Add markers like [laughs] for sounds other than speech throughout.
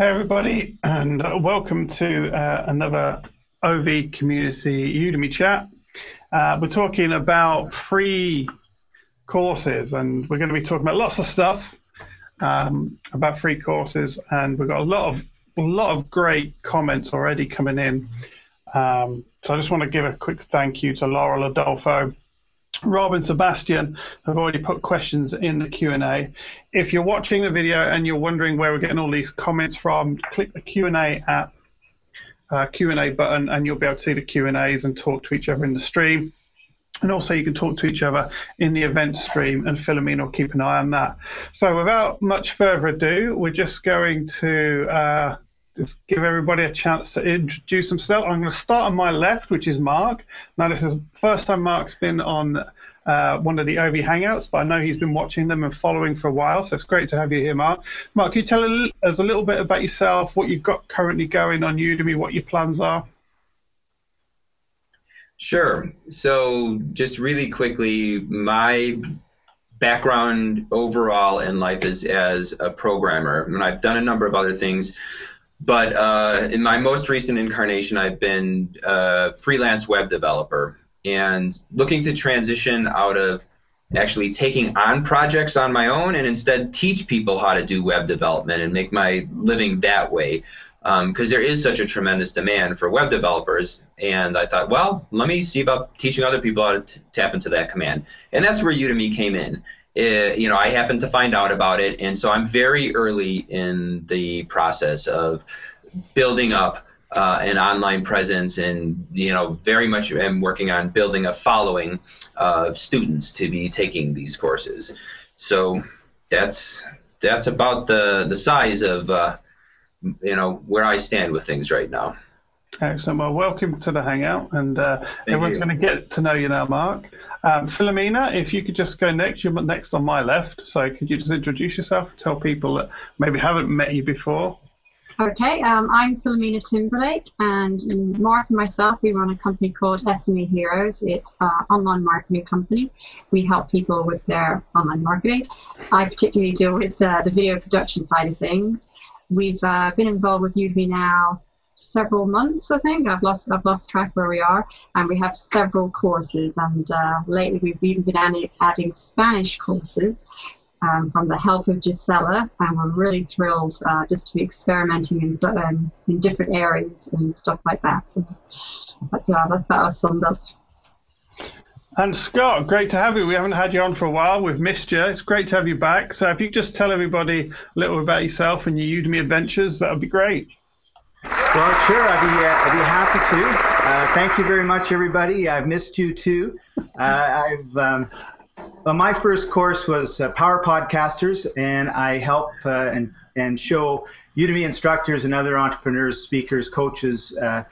Hey, everybody, and welcome to uh, another OV Community Udemy chat. Uh, we're talking about free courses, and we're going to be talking about lots of stuff um, about free courses, and we've got a lot of a lot of great comments already coming in. Um, so I just want to give a quick thank you to Laurel Adolfo Rob and Sebastian have already put questions in the Q&A. If you're watching the video and you're wondering where we're getting all these comments from, click the Q&A app, uh, Q&A button, and you'll be able to see the Q&As and talk to each other in the stream. And also, you can talk to each other in the event stream, and Philomena will keep an eye on that. So, without much further ado, we're just going to uh, just give everybody a chance to introduce themselves. I'm going to start on my left, which is Mark. Now, this is the first time Mark's been on uh, one of the OV Hangouts, but I know he's been watching them and following for a while, so it's great to have you here, Mark. Mark, can you tell us a little bit about yourself, what you've got currently going on Udemy, what your plans are? Sure. So, just really quickly, my background overall in life is as a programmer, and I've done a number of other things. But uh, in my most recent incarnation, I've been a freelance web developer and looking to transition out of actually taking on projects on my own and instead teach people how to do web development and make my living that way. Because um, there is such a tremendous demand for web developers, and I thought, well, let me see about teaching other people how to t- tap into that command, and that's where Udemy came in. Uh, you know, I happened to find out about it, and so I'm very early in the process of building up uh, an online presence, and you know, very much am working on building a following of students to be taking these courses. So that's that's about the the size of uh, you know where I stand with things right now. Excellent. Well, welcome to the Hangout, and uh, everyone's going to get to know you now, Mark. Um, Philomena, if you could just go next, you're next on my left. So could you just introduce yourself, tell people that maybe haven't met you before? Okay, um, I'm Philomena Timberlake, and Mark and myself, we run a company called SME Heroes. It's an online marketing company. We help people with their online marketing. I particularly deal with uh, the video production side of things. We've uh, been involved with Udemy now several months, I think. I've lost I've lost track where we are, and we have several courses. And uh, lately, we've even been adding, adding Spanish courses um, from the help of Gisela, and we're really thrilled uh, just to be experimenting in um, in different areas and stuff like that. So that's uh, that's about us summed up. And Scott, great to have you. We haven't had you on for a while. We've missed you. It's great to have you back. So if you could just tell everybody a little about yourself and your Udemy adventures, that would be great. Well, sure, I'd be, uh, I'd be happy to. Uh, thank you very much, everybody. I've missed you too. Uh, I've um, well, my first course was uh, Power Podcasters, and I help uh, and and show Udemy instructors and other entrepreneurs, speakers, coaches uh,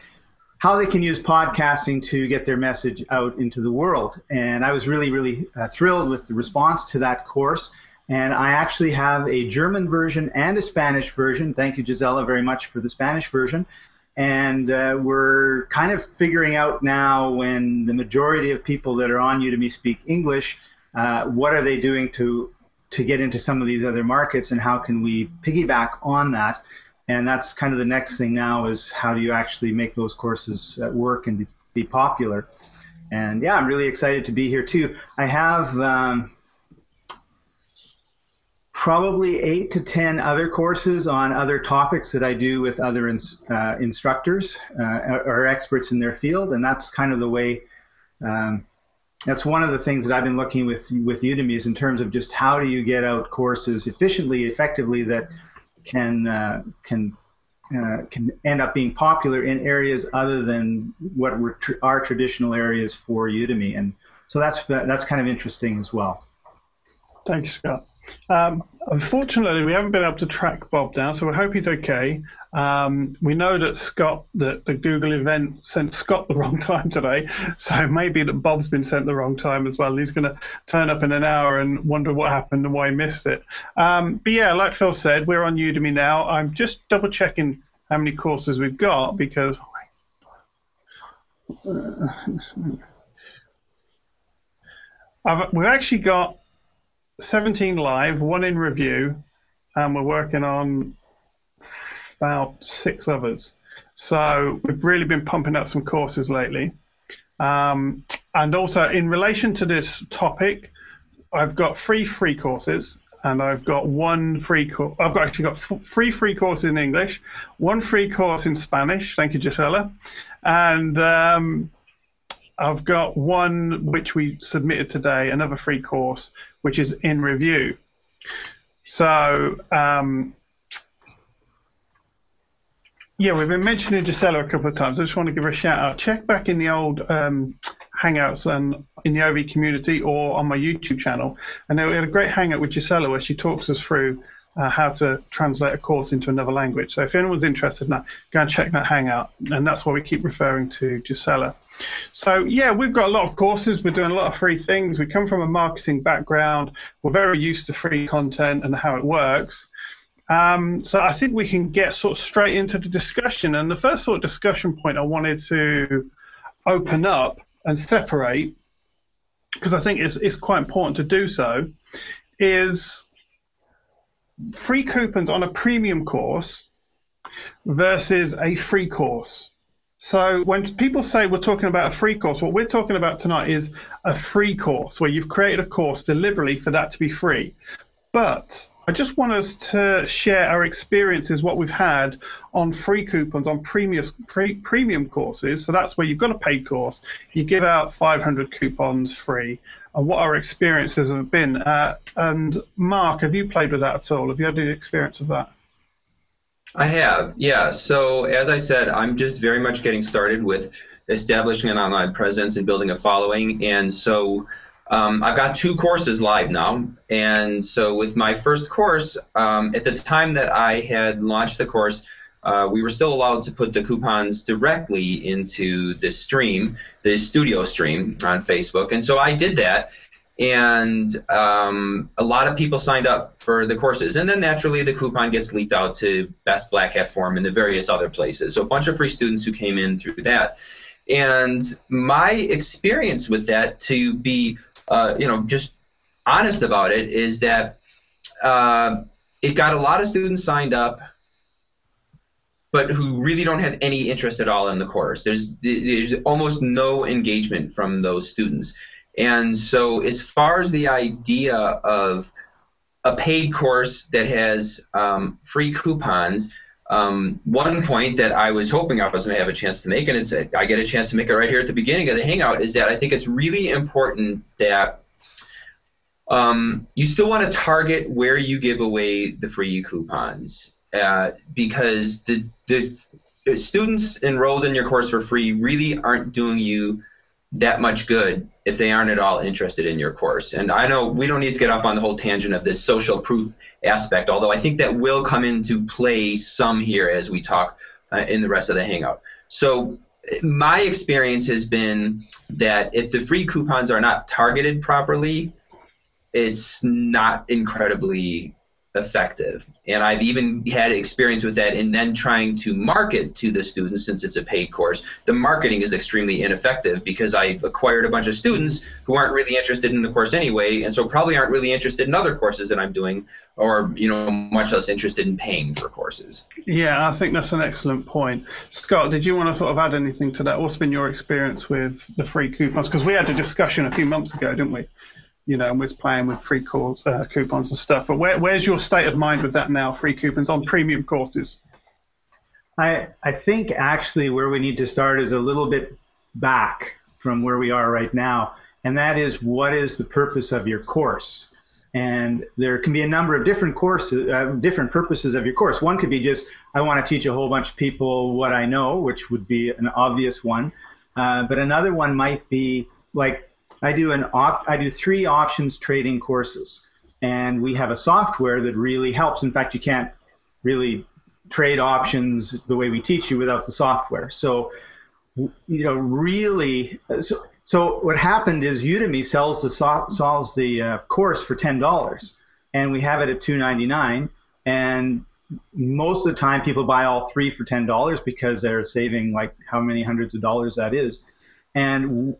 how they can use podcasting to get their message out into the world. And I was really, really thrilled with the response to that course. And I actually have a German version and a Spanish version. Thank you, Gisela, very much for the Spanish version. And uh, we're kind of figuring out now when the majority of people that are on Udemy speak English, uh, what are they doing to to get into some of these other markets, and how can we piggyback on that? And that's kind of the next thing now is how do you actually make those courses uh, work and be, be popular? And yeah, I'm really excited to be here too. I have. Um, probably eight to ten other courses on other topics that I do with other uh, instructors uh, or experts in their field, and that's kind of the way. Um, that's one of the things that I've been looking with with Udemy is in terms of just how do you get out courses efficiently, effectively that can uh, can uh, can end up being popular in areas other than what were tr- are traditional areas for Udemy, and so that's that's kind of interesting as well. Thanks, Scott. Um, unfortunately, we haven't been able to track Bob down, so we hope he's okay. Um, we know that Scott, that the Google event sent Scott the [laughs] wrong time today, so maybe that Bob's been sent the wrong time as well. He's going to turn up in an hour and wonder what happened and why he missed it. Um, but yeah, like Phil said, we're on Udemy now. I'm just double checking how many courses we've got because. I've, [laughs] we've actually got 17 live, one in review, and we're working on about six others. So we've really been pumping out some courses lately. Um, and also, in relation to this topic, I've got three free courses, and I've got one free course. I've got actually got three free courses in English, one free course in Spanish. Thank you, Gisela, and um, I've got one which we submitted today, another free course which is in review. So um, yeah, we've been mentioning Gisela a couple of times. I just want to give her a shout out. Check back in the old um, Hangouts and in the OV community or on my YouTube channel. And we had a great hangout with Gisela where she talks us through uh, how to translate a course into another language. So if anyone's interested in that, go and check that hangout. And that's why we keep referring to Gisela. So yeah, we've got a lot of courses. We're doing a lot of free things. We come from a marketing background. We're very used to free content and how it works. Um, so I think we can get sort of straight into the discussion. And the first sort of discussion point I wanted to open up and separate, because I think it's, it's quite important to do so, is free coupons on a premium course versus a free course. So when people say we're talking about a free course, what we're talking about tonight is a free course where you've created a course deliberately for that to be free. But I just want us to share our experiences, what we've had on free coupons on premium, pre, premium courses. So that's where you've got a paid course, you give out 500 coupons free, and what our experiences have been. Uh, and Mark, have you played with that at all? Have you had any experience of that? I have, yeah. So as I said, I'm just very much getting started with establishing an online presence and building a following, and so um, I've got two courses live now, and so with my first course, um, at the time that I had launched the course, uh, we were still allowed to put the coupons directly into the stream, the studio stream on Facebook, and so I did that, and um, a lot of people signed up for the courses, and then naturally the coupon gets leaked out to Best Black Hat Forum and the various other places. So a bunch of free students who came in through that. And my experience with that, to be uh, you know, just honest about it, is that uh, it got a lot of students signed up, but who really don't have any interest at all in the course. There's there's almost no engagement from those students, and so as far as the idea of a paid course that has um, free coupons. Um, one point that I was hoping I was going to have a chance to make, and it's I get a chance to make it right here at the beginning of the Hangout, is that I think it's really important that um, you still want to target where you give away the free coupons uh, because the, the students enrolled in your course for free really aren't doing you that much good if they aren't at all interested in your course. And I know we don't need to get off on the whole tangent of this social proof aspect, although I think that will come into play some here as we talk uh, in the rest of the Hangout. So my experience has been that if the free coupons are not targeted properly, it's not incredibly effective. And I've even had experience with that and then trying to market to the students since it's a paid course. The marketing is extremely ineffective because I've acquired a bunch of students who aren't really interested in the course anyway, and so probably aren't really interested in other courses that I'm doing or, you know, much less interested in paying for courses. Yeah, I think that's an excellent point. Scott, did you want to sort of add anything to that? What's been your experience with the free coupons? Because we had a discussion a few months ago, didn't we? You know, and was playing with free calls, uh, coupons and stuff. But where, where's your state of mind with that now? Free coupons on premium courses. I I think actually where we need to start is a little bit back from where we are right now, and that is what is the purpose of your course. And there can be a number of different courses, uh, different purposes of your course. One could be just I want to teach a whole bunch of people what I know, which would be an obvious one. Uh, but another one might be like I do an op- I do three options trading courses, and we have a software that really helps. In fact, you can't really trade options the way we teach you without the software. So, you know, really, so, so what happened is Udemy sells the so- sells the uh, course for ten dollars, and we have it at two ninety nine, and most of the time people buy all three for ten dollars because they're saving like how many hundreds of dollars that is, and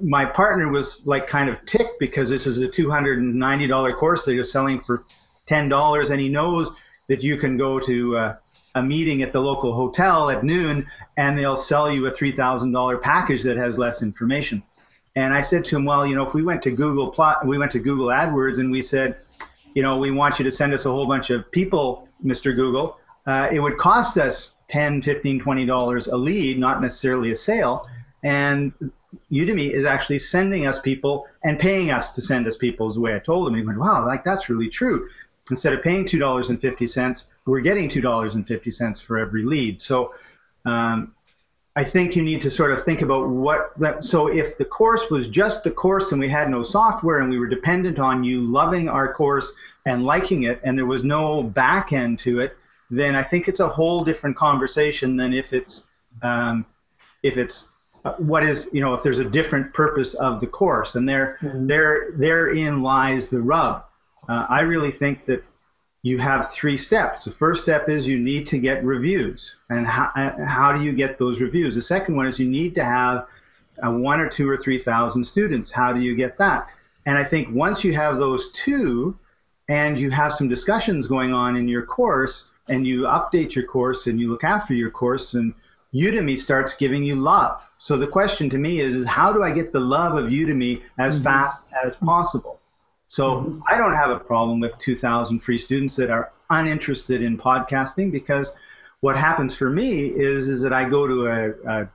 my partner was like kind of ticked because this is a $290 course they're just selling for $10 and he knows that you can go to uh, a meeting at the local hotel at noon and they'll sell you a $3,000 package that has less information. And I said to him, well, you know, if we went to Google plot, we went to Google AdWords and we said, you know, we want you to send us a whole bunch of people, Mr. Google, uh, it would cost us 10, 15, 20 dollars a lead, not necessarily a sale. And Udemy is actually sending us people and paying us to send us people is the way I told him. He went, wow, like that's really true. Instead of paying two dollars and fifty cents, we're getting two dollars and fifty cents for every lead. So um, I think you need to sort of think about what. That, so if the course was just the course and we had no software and we were dependent on you loving our course and liking it, and there was no back end to it, then I think it's a whole different conversation than if it's um, if it's what is you know if there's a different purpose of the course, and there mm-hmm. there therein lies the rub. Uh, I really think that you have three steps. The first step is you need to get reviews. And how, how do you get those reviews? The second one is you need to have a one or two or 3,000 students. How do you get that? And I think once you have those two and you have some discussions going on in your course and you update your course and you look after your course and Udemy starts giving you love. So the question to me is, is how do I get the love of Udemy as mm-hmm. fast as possible? So mm-hmm. I don't have a problem with 2,000 free students that are uninterested in podcasting because what happens for me is, is that I go to a, a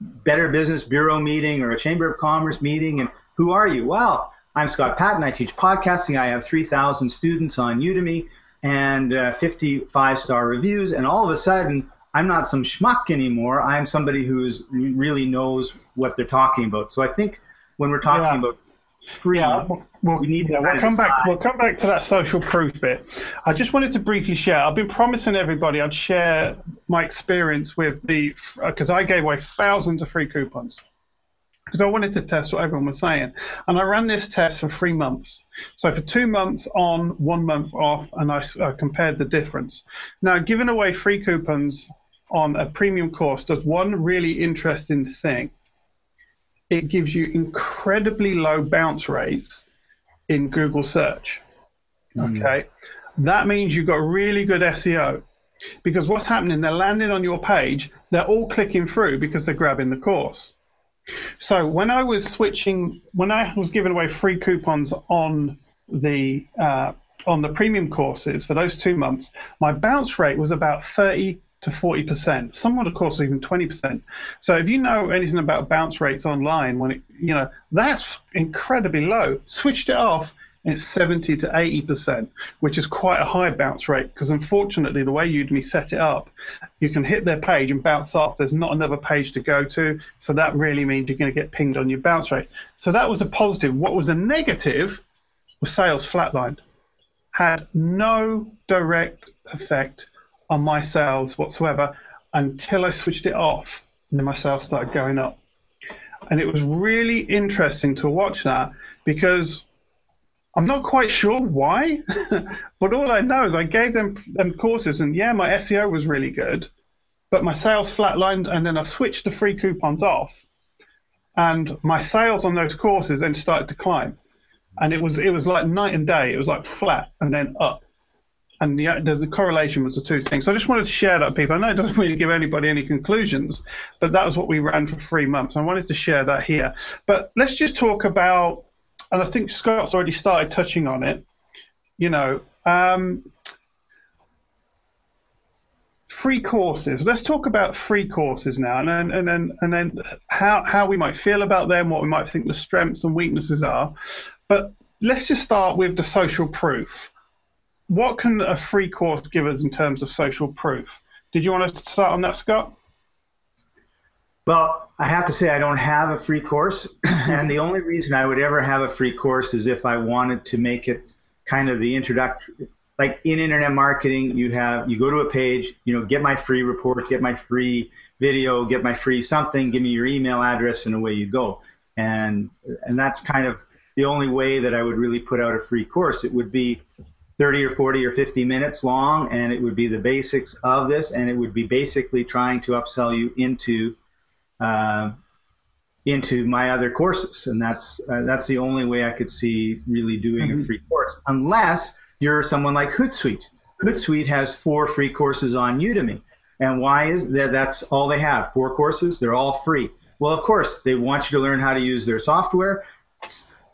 Better Business Bureau meeting or a Chamber of Commerce meeting, and who are you? Well, I'm Scott Patton. I teach podcasting. I have 3,000 students on Udemy and uh, 55 star reviews, and all of a sudden, I'm not some schmuck anymore. I'm somebody who's really knows what they're talking about. So I think when we're talking yeah. about free. Yeah, we'll, we need yeah, we'll come back. We'll come back to that social proof bit. I just wanted to briefly share. I've been promising everybody I'd share my experience with the because I gave away thousands of free coupons because I wanted to test what everyone was saying, and I ran this test for three months. So for two months on, one month off, and I uh, compared the difference. Now, giving away free coupons on a premium course does one really interesting thing it gives you incredibly low bounce rates in Google search. Mm. Okay. That means you've got really good SEO. Because what's happening, they're landing on your page, they're all clicking through because they're grabbing the course. So when I was switching, when I was giving away free coupons on the uh, on the premium courses for those two months, my bounce rate was about 30 to 40%. Some would, of course, even 20%. So if you know anything about bounce rates online, when it, you know that's incredibly low. Switched it off, and it's 70 to 80%, which is quite a high bounce rate because unfortunately, the way Udemy set it up, you can hit their page and bounce off. There's not another page to go to, so that really means you're going to get pinged on your bounce rate. So that was a positive. What was a negative was sales flatlined. Had no direct effect on my sales whatsoever until I switched it off. And then my sales started going up. And it was really interesting to watch that because I'm not quite sure why, [laughs] but all I know is I gave them, them courses, and yeah, my SEO was really good, but my sales flatlined, and then I switched the free coupons off, and my sales on those courses then started to climb, and it was it was like night and day. It was like flat and then up and the, there's a correlation with the two things. So I just wanted to share that people. I know it doesn't really give anybody any conclusions, but that was what we ran for three months. I wanted to share that here. But let's just talk about, and I think Scott's already started touching on it. You know, um, free courses. Let's talk about free courses now, and then and then and then how how we might feel about them, what we might think the strengths and weaknesses are. But let's just start with the social proof what can a free course give us in terms of social proof? Did you want to start on that, Scott? Well, I have to say I don't have a free course, [clears throat] and the only reason I would ever have a free course is if I wanted to make it kind of the introductory. Like in internet marketing, you have you go to a page, you know, get my free report, get my free video, get my free something, give me your email address, and away you go. And and that's kind of the only way that I would really put out a free course. It would be 30 or 40 or 50 minutes long, and it would be the basics of this, and it would be basically trying to upsell you into uh, into my other courses, and that's uh, that's the only way I could see really doing mm-hmm. a free course, unless you're someone like Hootsuite. Hootsuite has four free courses on Udemy. And why is that? That's all they have. Four courses. They're all free. Well, of course, they want you to learn how to use their software.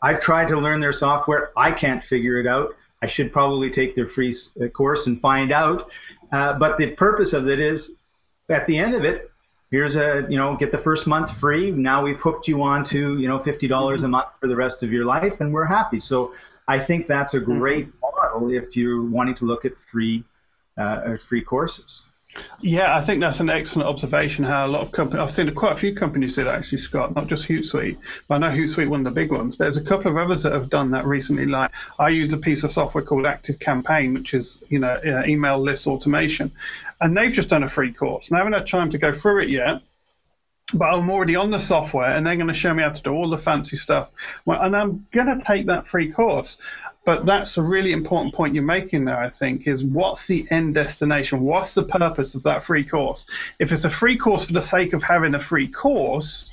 I've tried to learn their software. I can't figure it out. I should probably take their free uh, course and find out. Uh, but the purpose of it is, at the end of it, here's a you know get the first month free. Now we've hooked you on to you know fifty dollars a month for the rest of your life, and we're happy. So I think that's a great model if you're wanting to look at free uh, free courses. Yeah, I think that's an excellent observation. How a lot of companies, I've seen quite a few companies did actually, Scott, not just Hootsuite, but I know Hootsuite one of the big ones. But there's a couple of others that have done that recently. Like I use a piece of software called Active Campaign, which is you know uh, email list automation, and they've just done a free course. And I haven't had time to go through it yet, but I'm already on the software and they're going to show me how to do all the fancy stuff. And I'm going to take that free course. But that's a really important point you're making there, I think, is what's the end destination? What's the purpose of that free course? If it's a free course for the sake of having a free course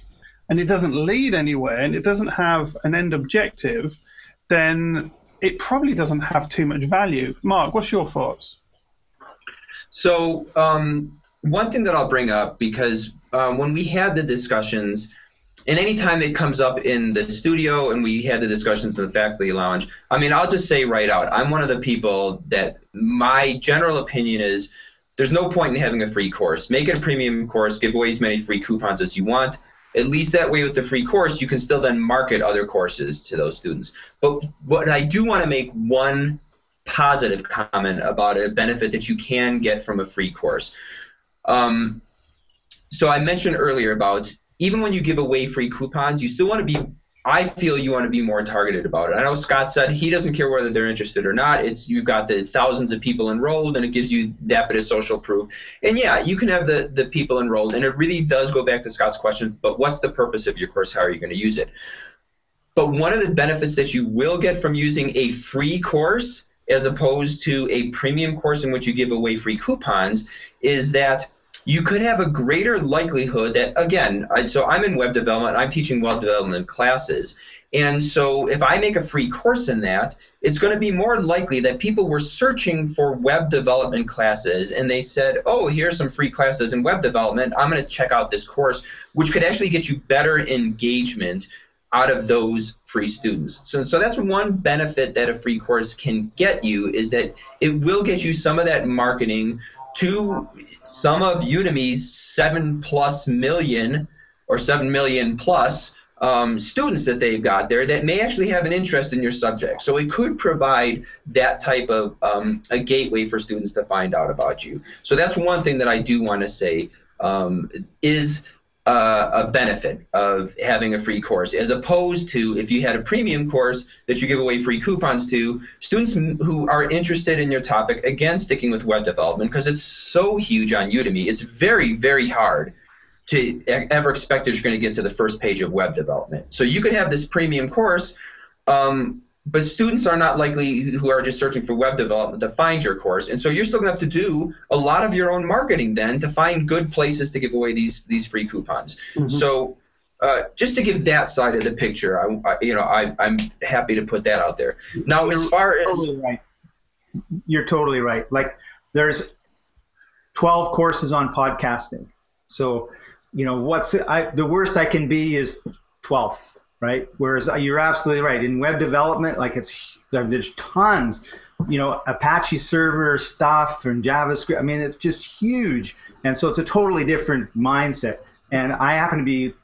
and it doesn't lead anywhere and it doesn't have an end objective, then it probably doesn't have too much value. Mark, what's your thoughts? So, um, one thing that I'll bring up because um, when we had the discussions, and anytime it comes up in the studio and we had the discussions in the faculty lounge, I mean, I'll just say right out, I'm one of the people that my general opinion is there's no point in having a free course. Make it a premium course, give away as many free coupons as you want. At least that way, with the free course, you can still then market other courses to those students. But what I do want to make one positive comment about a benefit that you can get from a free course. Um, so I mentioned earlier about even when you give away free coupons, you still want to be. I feel you want to be more targeted about it. I know Scott said he doesn't care whether they're interested or not. It's you've got the thousands of people enrolled, and it gives you that bit of social proof. And yeah, you can have the the people enrolled, and it really does go back to Scott's question. But what's the purpose of your course? How are you going to use it? But one of the benefits that you will get from using a free course as opposed to a premium course in which you give away free coupons is that you could have a greater likelihood that again I, so i'm in web development i'm teaching web development classes and so if i make a free course in that it's going to be more likely that people were searching for web development classes and they said oh here's some free classes in web development i'm going to check out this course which could actually get you better engagement out of those free students. So, so that's one benefit that a free course can get you is that it will get you some of that marketing to some of Udemy's seven plus million or seven million plus um, students that they've got there that may actually have an interest in your subject. So it could provide that type of um, a gateway for students to find out about you. So that's one thing that I do want to say um, is uh, a benefit of having a free course, as opposed to if you had a premium course that you give away free coupons to students who are interested in your topic. Again, sticking with web development because it's so huge on Udemy, it's very, very hard to ever expect that you're going to get to the first page of web development. So you could have this premium course. Um, but students are not likely who are just searching for web development to find your course. And so you're still going to have to do a lot of your own marketing then to find good places to give away these these free coupons. Mm-hmm. so uh, just to give that side of the picture I, I you know I, i'm happy to put that out there. Now you're as far as totally right. you're totally right. Like there's 12 courses on podcasting. So you know what's I, the worst i can be is 12th right? Whereas you're absolutely right in web development, like it's there's tons, you know, Apache server stuff and JavaScript. I mean, it's just huge, and so it's a totally different mindset. And I happen to be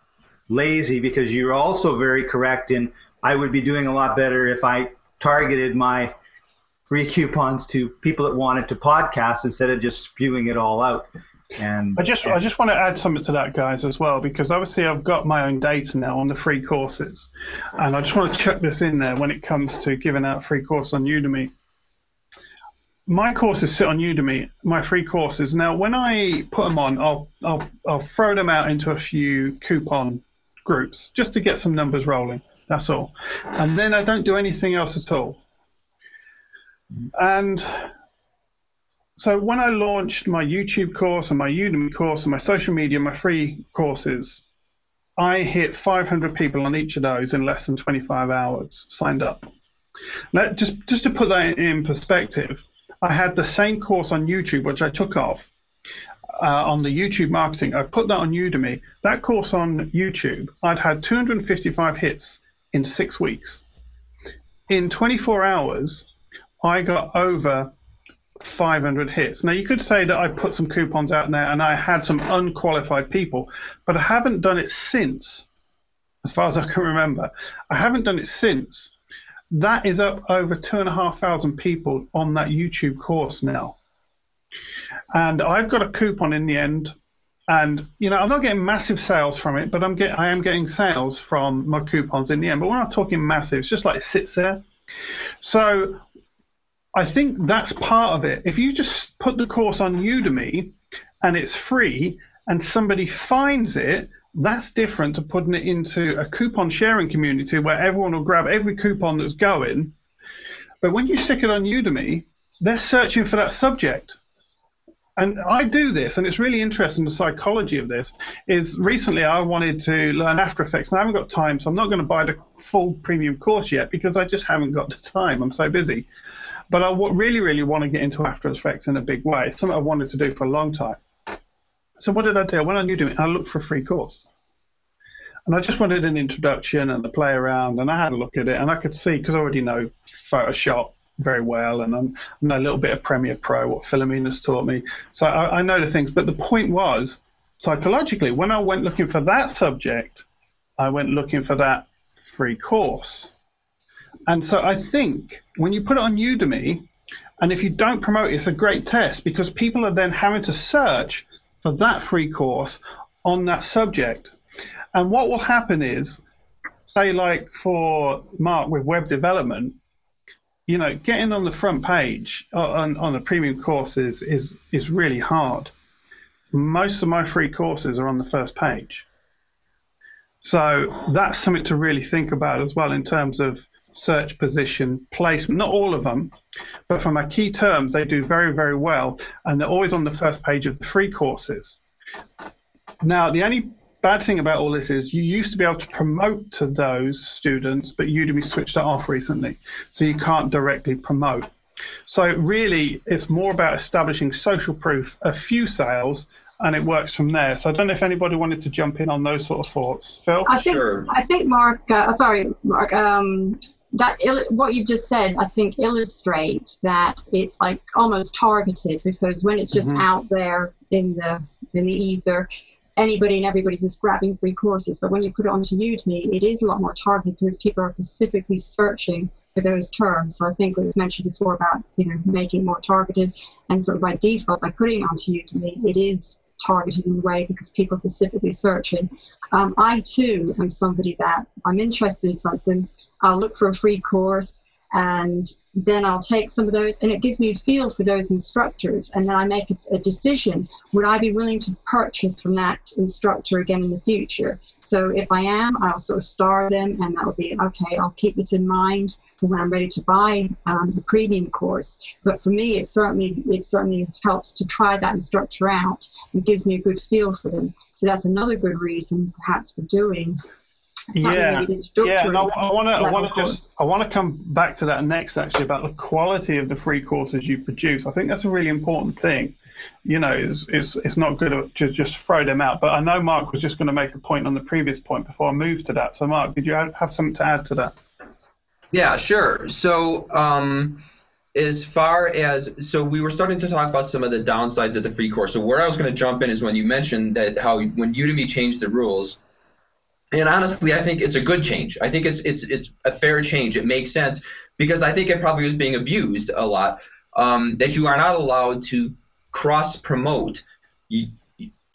lazy because you're also very correct in I would be doing a lot better if I targeted my free [laughs] coupons to people that wanted to podcast instead of just spewing it all out. And I just I just want to add something to that, guys, as well, because obviously I've got my own data now on the free courses, and I just want to chuck this in there when it comes to giving out free course on Udemy. My courses sit on Udemy, my free courses. Now, when I put them on, I'll I'll I'll throw them out into a few coupon groups just to get some numbers rolling. That's all, and then I don't do anything else at all. And so when I launched my YouTube course and my Udemy course and my social media, my free courses, I hit 500 people on each of those in less than 25 hours signed up. Just just to put that in perspective, I had the same course on YouTube, which I took off uh, on the YouTube marketing. I put that on Udemy. That course on YouTube, I'd had 255 hits in six weeks. In 24 hours, I got over 500 hits. Now, you could say that I put some coupons out there and I had some unqualified people, but I haven't done it since, as far as I can remember. I haven't done it since. That is up over two and a half thousand people on that YouTube course now. And I've got a coupon in the end. And you know, I'm not getting massive sales from it, but I'm get I am getting sales from my coupons in the end. But we're not talking massive. It's just like it sits there. So I think that's part of it. If you just put the course on Udemy and it's free and somebody finds it, that's different to putting it into a coupon sharing community where everyone will grab every coupon that's going. But when you stick it on Udemy, they're searching for that subject. And I do this, and it's really interesting the psychology of this. Is recently I wanted to learn After Effects, and I haven't got time, so I'm not going to buy the full premium course yet because I just haven't got the time. I'm so busy. But I really, really want to get into After Effects in a big way. It's something I wanted to do for a long time. So what did I do? I went on Udemy I looked for a free course. And I just wanted an introduction and a play around, and I had a look at it, and I could see because I already know Photoshop very well, and I'm, I know a little bit of Premiere Pro, what Philomena's taught me. So I, I know the things. But the point was, psychologically, when I went looking for that subject, I went looking for that free course. And so I think when you put it on Udemy, and if you don't promote it, it's a great test because people are then having to search for that free course on that subject. And what will happen is, say, like for Mark with web development, you know, getting on the front page uh, on, on a premium course is, is, is really hard. Most of my free courses are on the first page. So that's something to really think about as well in terms of search position placement. Not all of them, but for my key terms, they do very, very well, and they're always on the first page of the free courses. Now, the only bad thing about all this is you used to be able to promote to those students, but Udemy switched that off recently, so you can't directly promote. So really, it's more about establishing social proof, a few sales, and it works from there. So I don't know if anybody wanted to jump in on those sort of thoughts. Phil? I think, Sure. I think Mark, uh, sorry, Mark, um, that il- what you've just said, I think illustrates that it's like almost targeted because when it's just Mhm. out there in the in the ether, anybody and everybody's just grabbing free courses. But when you put it onto Udemy, it is a lot more targeted because people are specifically searching for those terms. So I think it was mentioned before about you know making more targeted and sort of by default by putting it onto Udemy, it is targeted in a way because people are specifically searching. Um, I too am somebody that I'm interested in something. I'll look for a free course and then I'll take some of those and it gives me a feel for those instructors and then I make a, a decision. Would I be willing to purchase from that instructor again in the future? So if I am I'll sort of star them and that'll be okay I'll keep this in mind for when I'm ready to buy um, the premium course. But for me it certainly it certainly helps to try that instructor out and gives me a good feel for them. So that's another good reason perhaps for doing Yeah, maybe Yeah, and I want to I want to just I want to come back to that next actually about the quality of the free courses you produce. I think that's a really important thing. You know, it's it's, it's not good to just just throw them out. But I know Mark was just going to make a point on the previous point before I move to that. So Mark, did you have, have something to add to that? Yeah, sure. So, um, as far as so, we were starting to talk about some of the downsides of the free course. So, where I was going to jump in is when you mentioned that how when Udemy changed the rules. And honestly, I think it's a good change. I think it's it's it's a fair change. It makes sense because I think it probably was being abused a lot. Um, that you are not allowed to cross promote.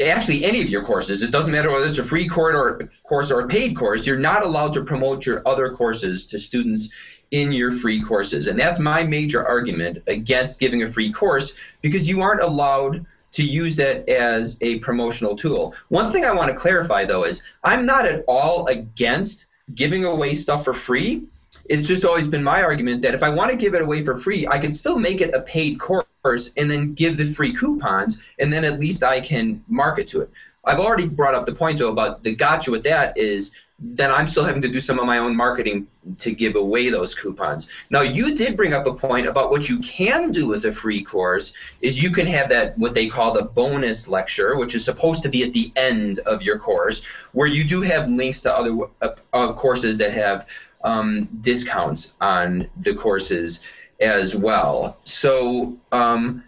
Actually any of your courses. It doesn't matter whether it's a free course or course or a paid course. You're not allowed to promote your other courses to students in your free courses, and that's my major argument against giving a free course because you aren't allowed to use it as a promotional tool. One thing I want to clarify though is I'm not at all against giving away stuff for free. It's just always been my argument that if I want to give it away for free, I can still make it a paid course and then give the free coupons, and then at least I can market to it. I've already brought up the point though about the gotcha with that is then I'm still having to do some of my own marketing to give away those coupons. Now, you did bring up a point about what you can do with a free course is you can have that what they call the bonus lecture, which is supposed to be at the end of your course, where you do have links to other uh, uh, courses that have um, discounts on the courses as well. So, um,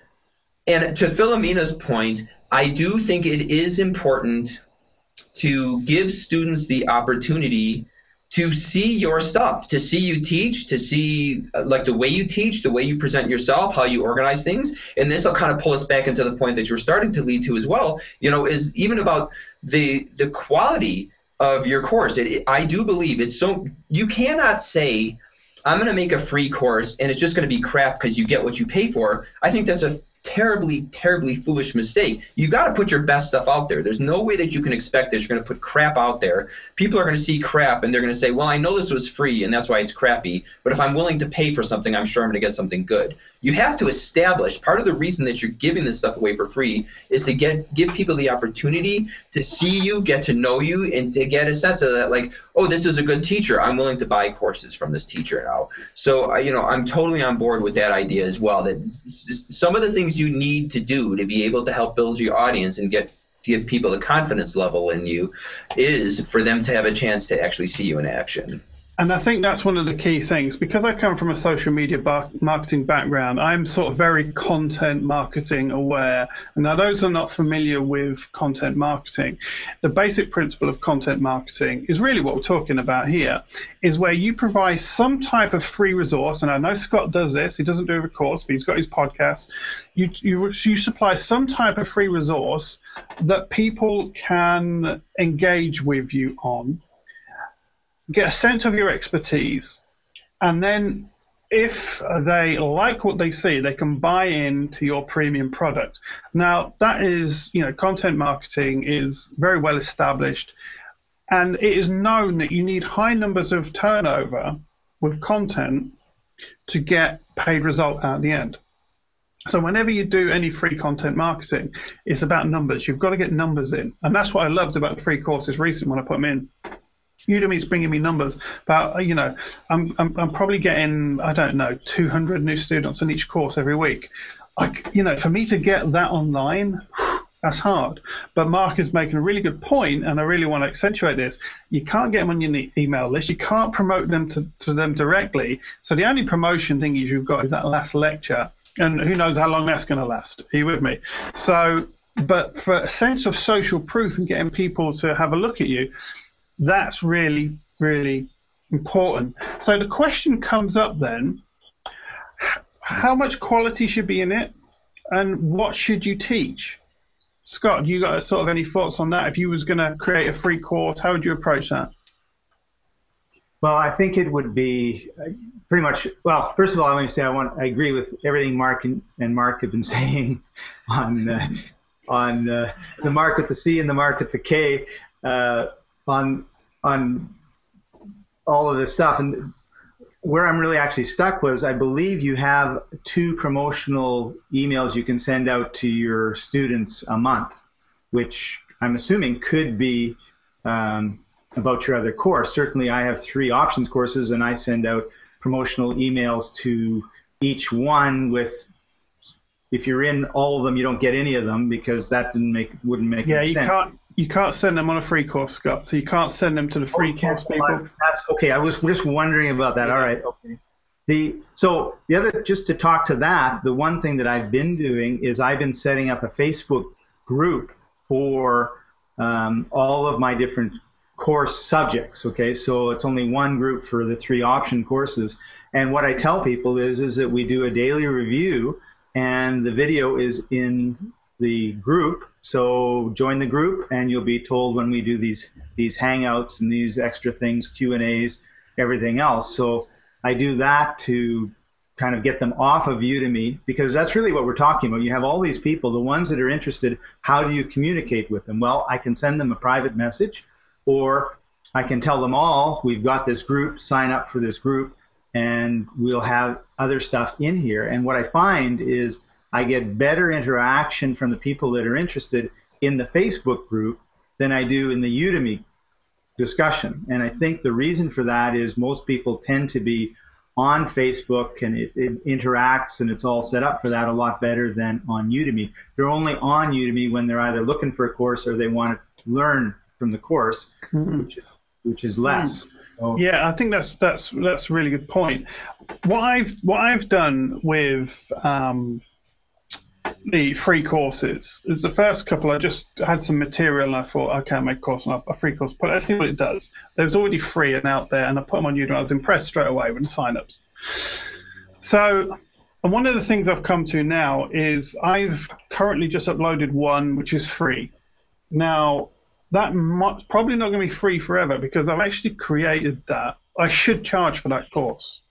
and to Philomena's point, I do think it is important to give students the opportunity to see your stuff, to see you teach, to see uh, like the way you teach, the way you present yourself, how you organize things. And this will kind of pull us back into the point that you're starting to lead to as well, you know, is even about the the quality of your course. It, I do believe it's so you cannot say I'm going to make a free course and it's just going to be crap because you get what you pay for. I think that's a terribly, terribly foolish mistake. You got to put your best stuff out there. There's no way that you can expect that you're going to put crap out there. People are going to see crap and they're going to say, "Well, I know this was free and that's why it's crappy, but if I'm willing to pay for something, I'm sure I'm going to get something good." You have to establish part of the reason that you're giving this stuff away for free is to get give people the opportunity to see you, get to know you, and to get a sense of that, like, oh, this is a good teacher. I'm willing to buy courses from this teacher now. So, you know, I'm totally on board with that idea as well. That some of the things you need to do to be able to help build your audience and get give people the confidence level in you is for them to have a chance to actually see you in action. And I think that's one of the key things because I come from a social media bar- marketing background. I'm sort of very content marketing aware. And now, those who are not familiar with content marketing. The basic principle of content marketing is really what we're talking about here is where you provide some type of free resource. And I know Scott does this, he doesn't do a course, but he's got his podcast. You, you, you supply some type of free resource that people can engage with you on get a sense of your expertise, and then if they like what they see, they can buy into your premium product. Now, that is, you know, content marketing is very well established, and it is known that you need high numbers of turnover with content to get paid result at the end. So whenever you do any free content marketing, it's about numbers. You've got to get numbers in, and that's what I loved about the free courses recently when I put them in. Udemy's bringing me numbers, but uh, you know, I'm, I'm, I'm probably getting I don't know 200 new students in each course every week. I, you know, for me to get that online, that's hard. But Mark is making a really good point, and I really want to accentuate this. You can't get them on your email list. You can't promote them to, to them directly. So the only promotion thing is you've got is that last lecture, and who knows how long that's going to last. Are you with me? So, but for a sense of social proof and getting people to have a look at you, that's really, really important. So the question comes up then how much quality should be in it and what should you teach? Scott, you got sort of any thoughts on that? If you was going to create a free course, how would you approach that? Well, I think it would be uh, pretty much. Well, first of all, I want to say I want I agree with everything Mark and, and Mark have been [laughs] saying on uh, on uh, the mark with the C and the mark with the K. Uh, on on all of this stuff. And where I'm really actually stuck was I believe you have two promotional emails you can send out to your students a month, which I'm assuming could be um, about your other course. Certainly, I have three options courses, and I send out promotional emails to each one with if you're in all of them, you don't get any of them because that didn't make wouldn't make yeah, you sense. can't you can't send them on a free course, Scott. So you can't send them to the free okay, course people. That's okay. I was just wondering about that. All right. Okay. The so the other just to talk to that, the one thing that I've been doing is I've been setting up a Facebook group for um, all of my different course subjects. Okay, so it's only one group for the three option courses. And what I tell people is is that we do a daily review and the video is in the group. So join the group, and you'll be told when we do these these hangouts and these extra things, Q and A's, everything else. So I do that to kind of get them off of Udemy because that's really what we're talking about. You have all these people, the ones that are interested. How do you communicate with them? Well, I can send them a private message, or I can tell them all we've got this group. Sign up for this group and we'll have other stuff in here. And what I find is I get better interaction from the people that are interested in the Facebook group than I do in the Udemy discussion. And I think the reason for that is most people tend to be on Facebook and it, it, interacts and it's all set up for that a lot better than on Udemy. They're only on Udemy when they're either looking for a course or they want to learn from the course, mm-hmm. which, is, which is less. Mm-hmm. So, yeah, I think that's that's that's a really good point. What I've what I've done with um, the free courses. As the first couple, I just had some material and I thought, okay, I'll make a course and a free course. But let's see what it does. There was already free and out there, and I put them on Udemy. I was impressed straight away with the signups. So, and one of the things I've come to now is I've currently just uploaded one which is free. Now, that might, probably not going to be free forever because I've actually created that. I should charge for that course.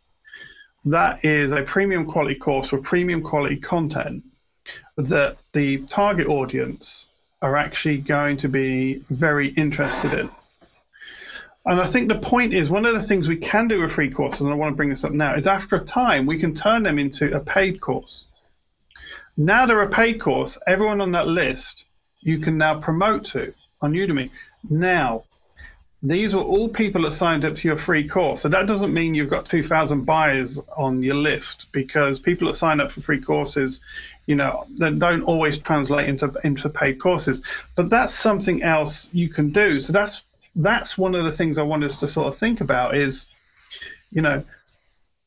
That is a premium quality course with premium quality content that the target audience are actually going to be very interested in. And I think the point is one of the things we can do with free courses, and I want to bring this up now, is after a time we can turn them into a paid course. Now they're a paid course, everyone on that list you can now promote to on Udemy. Now, these were all people that signed up to your free course. So that doesn't mean you've got 2,000 buyers on your list because people that sign up for free courses, you know, that don't always translate into into paid courses. But that's something else you can do. So that's that's one of the things I want us to sort of think about is, you know,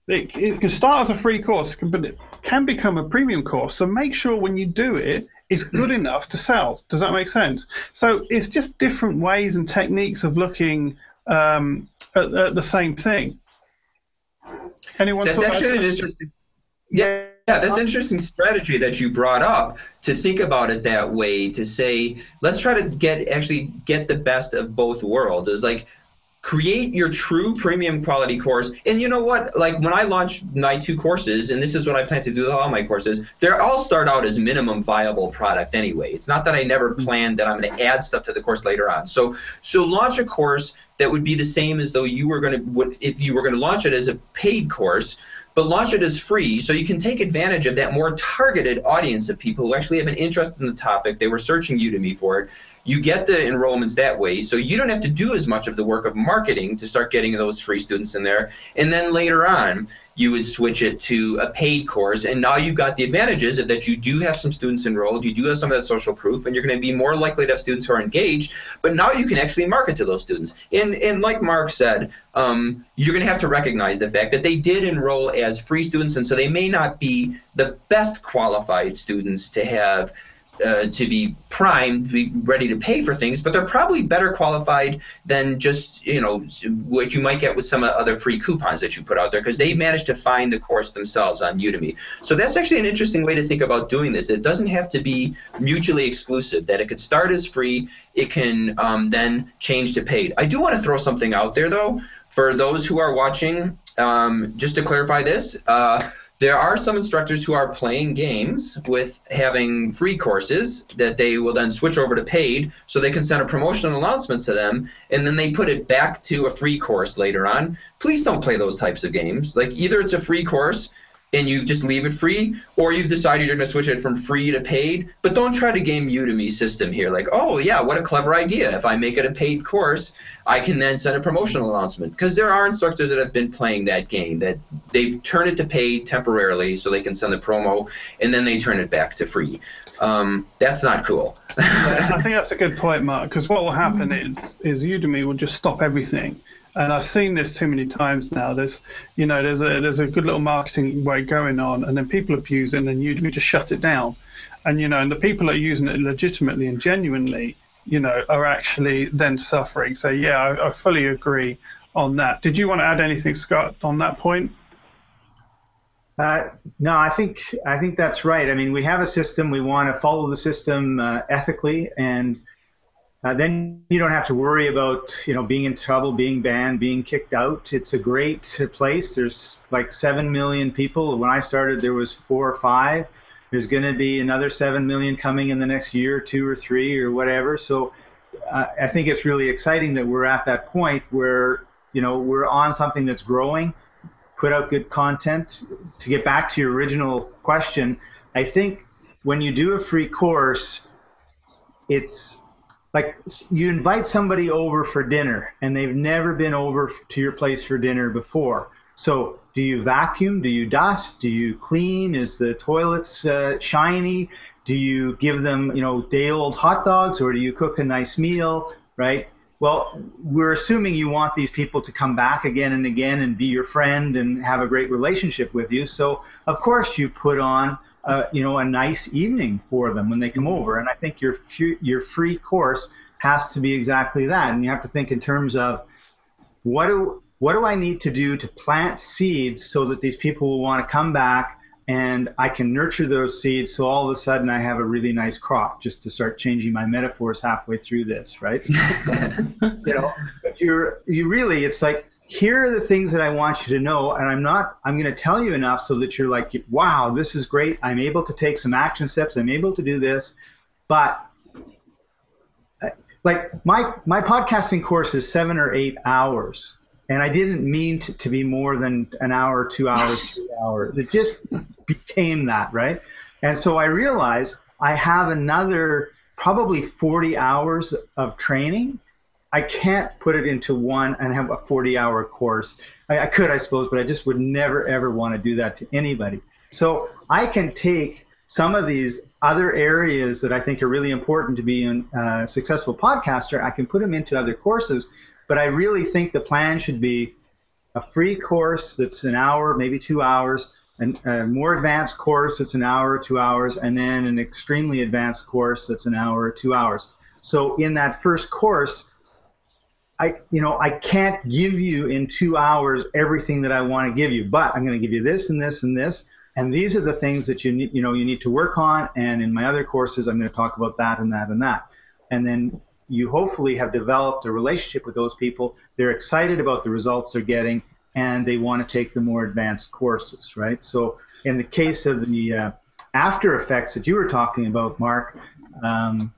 it, it can start as a free course, but it can become a premium course. So make sure when you do it, is good enough to sell. Does that make sense? So it's just different ways and techniques of looking um, at, at, the same thing. Anyone? That's actually an interesting. Yeah, yeah, that's an interesting strategy that you brought up to think about it that way. To say, let's try to get actually get the best of both worlds. Is like create your true premium quality course. And you know what? Like when I launch my two courses, and this is what I plan to do with all my courses, they all start out as minimum viable product anyway. It's not that I never mm-hmm. planned that I'm going to add stuff to the course later on. So so launch a course that would be the same as though you were going to if you were going to launch it as a paid course but launch it as free so you can take advantage of that more targeted audience of people who actually have an interest in the topic. They were searching Udemy for it. You get the enrollments that way, so you don't have to do as much of the work of marketing to start getting those free students in there. And then later on, you would switch it to a paid course, and now you've got the advantages of that you do have some students enrolled, you do have some of that social proof, and you're going to be more likely to have students who are engaged. But now you can actually market to those students. And and like Mark said, um, you're going to have to recognize the fact that they did enroll as free students, and so they may not be the best qualified students to have uh, to be primed, to be ready to pay for things, but they're probably better qualified than just you know what you might get with some other free coupons that you put out there because they managed to find the course themselves on Udemy. So that's actually an interesting way to think about doing this. It doesn't have to be mutually exclusive. That it could start as free, it can um, then change to paid. I do want to throw something out there though for those who are watching. Um, just to clarify this. Uh, there are some instructors who are playing games with having free courses that they will then switch over to paid so they can send a promotional announcement to them and then they put it back to a free course later on. Please don't play those types of games. Like either it's a free course and you just leave it free, or you've decided you're going to switch it from free to paid. But don't try to game Udemy system here. Like, oh yeah, what a clever idea! If I make it a paid course, I can then send a promotional announcement. Because there are instructors that have been playing that game that they turn it to paid temporarily so they can send the promo, and then they turn it back to free. Um, that's not cool. yeah, I think [laughs] that's a good point, Mark. Because what will happen is is Udemy will just stop everything and I've seen this too many times now. There's, you know, there's a there's a good little marketing way going on, and then people abuse it, and then you just shut it down, and you know, and the people that are using it legitimately and genuinely, you know, are actually then suffering. So yeah, I, I fully agree on that. Did you want to add anything, Scott, on that point? Uh, no, I think I think that's right. I mean, we have a system. We want to follow the system uh, ethically, and uh, then you don't have to worry about you know being in trouble, being banned, being kicked out. It's a great place. There's like seven million people. When I started, there was four or five. There's going to be another seven million coming in the next year, two or three, or whatever. So uh, I think it's really exciting that we're at that point where you know we're on something that's growing. Put out good content. To get back to your original question, I think when you do a free course, it's like you invite somebody over for dinner and they've never been over to your place for dinner before. So do you vacuum? Do you dust? Do you clean? Is the toilets uh, shiny? Do you give them, you know, day old hot dogs or do you cook a nice meal, right? Well, we're assuming you want these people to come back again and again and be your friend and have a great relationship with you. So, of course, you put on uh, you know, a nice evening for them when they come over. And I think your your free course has to be exactly that. And you have to think in terms of what do what do I need to do to plant seeds so that these people will want to come back and I can nurture those seeds so all of a sudden I have a really nice crop just to start changing my metaphors halfway through this, right? [laughs] you know, you're you really it's like here are the things that I want you to know and I'm not I'm going to tell you enough so that you're like wow, this is great. I'm able to take some action steps. I'm able to do this. But like my my podcasting course is 7 or 8 hours and I didn't mean to, to be more than an hour, two hours, [laughs] three hours. It just became that, right? And so I realized I have another probably 40 hours of training. I can't put it into one and have a 40 hour course. I, I could, I suppose, but I just would never, ever want to do that to anybody. So I can take some of these other areas that I think are really important to be a uh, successful podcaster, I can put them into other courses but I really think the plan should be a free course that's an hour, maybe two hours, and a more advanced course that's an hour, or two hours, and then an extremely advanced course that's an hour, or two hours. So in that first course, I, you know, I can't give you in two hours everything that I want to give you, but I'm going to give you this and this and this, and these are the things that you need, you know, you need to work on. And in my other courses, I'm going to talk about that and that and that. And then you hopefully have developed a relationship with those people. They're excited about the results they're getting, and they want to take the more advanced courses, right? So, in the case of the uh, after effects that you were talking about, Mark, um,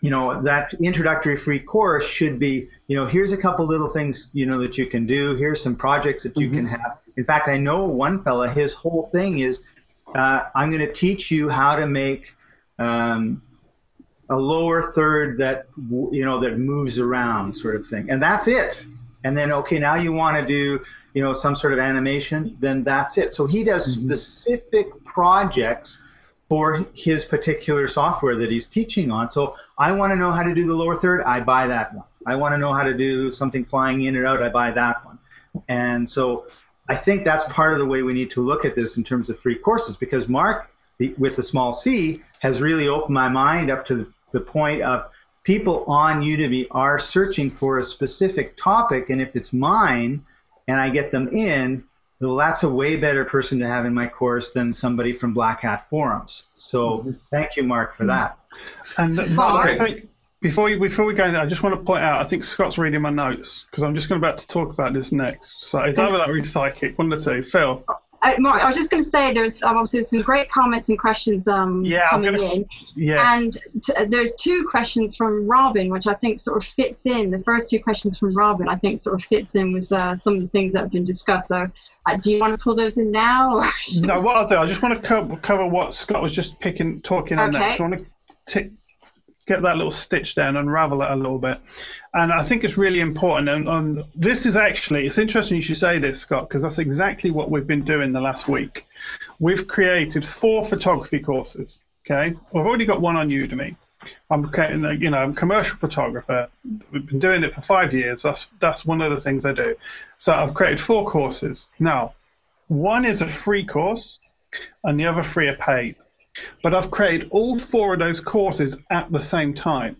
you know that introductory free course should be, you know, here's a couple little things you know that you can do. Here's some projects that you mm-hmm. can have. In fact, I know one fella. His whole thing is, uh, I'm going to teach you how to make um, a lower third that you know that moves around sort of thing. And that's it. And then okay now you want to do you know some sort of animation then that's it. So he does mm-hmm. specific projects for his particular software that he's teaching on. So i want to know how to do the lower third i buy that one. I want to know how to do something flying in and out i buy that one. And so i think that's part of the way we need to look at this in terms of free courses because mark the, with the small c has really opened my mind up to the point of people on Udemy are searching for a specific topic, and if it's mine and I get them in, well, that's a way better person to have in my course than somebody from Black Hat Forums. So mm-hmm. thank you, Mark, for that. And Mark, I think before you, before we go, I just want to point out. I think Scott's reading my notes because I'm just going about to talk about this next. So it's either that or psychic, one of the two. Phil. I, Mark, I was just going to say there's um, obviously some great comments and questions um, yeah, coming gonna, in. Yeah. And t- there's two questions from Robin, which I think sort of fits in. The first two questions from Robin, I think, sort of fits in with uh, some of the things that have been discussed. So, uh, do you want to pull those in now? no, what I'll do, I just want to cover, cover what Scott was just picking, talking on okay. that. So I want to get that little stitch down, unravel it a little bit. And I think it's really important. And, and this is actually, it's interesting you should say this, Scott, because that's exactly what we've been doing the last week. We've created four photography courses. Okay, I've already got one on Udemy. I'm you know, I'm a commercial photographer. We've been doing it for five years. That's that's one of the things I do. So I've created four courses. Now, one is a free course, and the other three are paid. But I've created all four of those courses at the same time.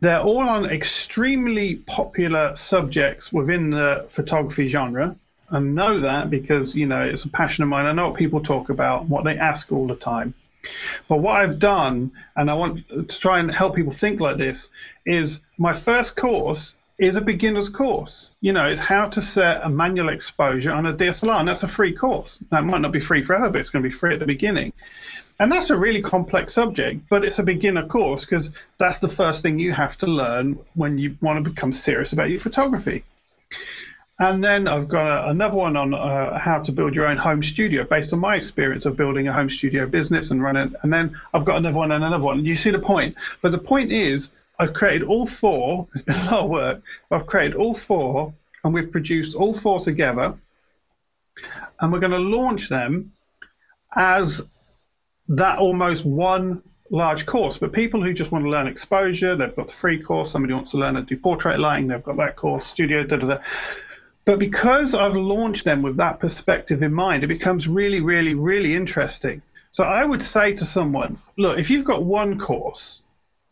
They're all on extremely popular subjects within the photography genre. I know that because, you know, it's a passion of mine. I know what people talk about, what they ask all the time. But what I've done, and I want to try and help people think like this, is my first course is a beginner's course. You know, it's how to set a manual exposure on a DSLR, and that's a free course. That might not be free forever, but it's going to be free at the beginning. And that's a really complex subject, but it's a beginner course because that's the first thing you have to learn when you want to become serious about your photography. And then I've got a, another one on uh, how to build your own home studio based on my experience of building a home studio business and running. And then I've got another one and another one. You see the point? But the point is, I've created all four. [laughs] It's been a lot of work. I've created all four, and we've produced all four together. And we're going to launch them as that almost one large course. But people who just want to learn exposure, they've got the free course. Somebody wants to learn to do portrait lighting, they've got that course, studio, da da da. But because I've launched them with that perspective in mind, it becomes really, really, really interesting. So I would say to someone, look, if you've got one course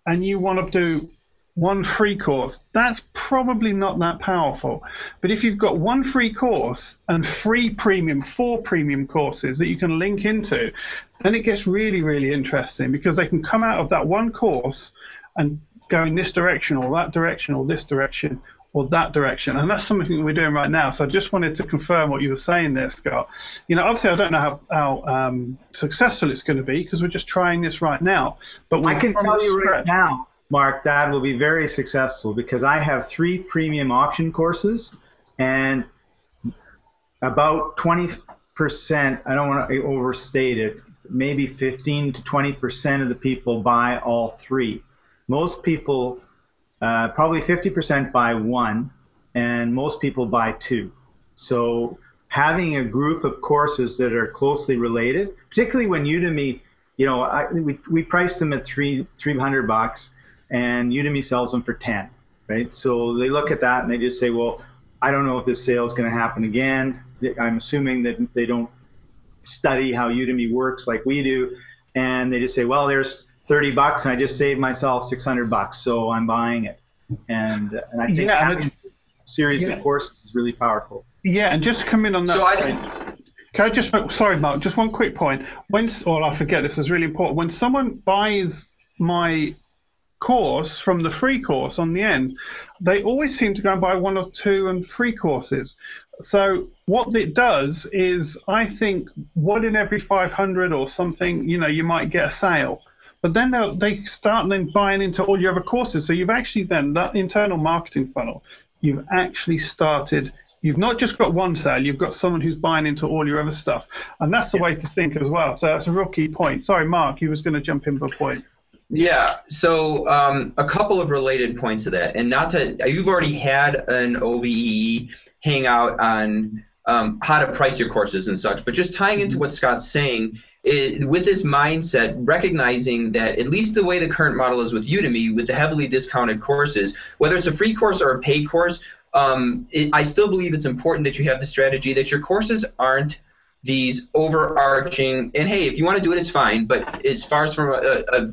and you want to do one free course, that's probably not that powerful. But if you've got one free course and free premium, four premium courses that you can link into, then it gets really, really interesting because they can come out of that one course and go in this direction or that direction or this direction or that direction. And that's something we're doing right now. So I just wanted to confirm what you were saying there, Scott. You know, obviously I don't know how, how um, successful it's going to be because we're just trying this right now. But I can tell you right now, Mark, that will be very successful because I have three premium option courses and about 20%, I don't want to overstate it, maybe 15 to 20% of the people buy all three. Most people uh, probably 50% buy one, and most people buy two. So having a group of courses that are closely related, particularly when Udemy, you know, I, we, we price them at three 300 bucks, and Udemy sells them for 10, right? So they look at that and they just say, well, I don't know if this sale is going to happen again. I'm assuming that they don't study how Udemy works like we do, and they just say, well, there's 30 bucks and I just saved myself 600 bucks, so I'm buying it. And and I think yeah, having a series yeah. of courses is really powerful. Yeah, and just come in on that. So point, I, can I just sorry, Mark, just one quick point. When or I forget this is really important. When someone buys my course from the free course on the end, they always seem to go and buy one or two and free courses. So what it does is, I think one in every 500 or something, you know, you might get a sale. But then they start then buying into all your other courses. So you've actually then that internal marketing funnel, you've actually started. You've not just got one sale, you've got someone who's buying into all your other stuff. And that's the yeah. way to think as well. So that's a real key point. Sorry, Mark, you was going to jump in for a point. Yeah, so um, a couple of related points to that, and not to you've already had an OVE hangout on um, how to price your courses and such, but just tying into what Scott's saying, it, with this mindset, recognizing that at least the way the current model is with Udemy, with the heavily discounted courses, whether it's a free course or a paid course, um, it, I still believe it's important that you have the strategy that your courses aren't these overarching. And hey, if you want to do it, it's fine. But as far as from a, a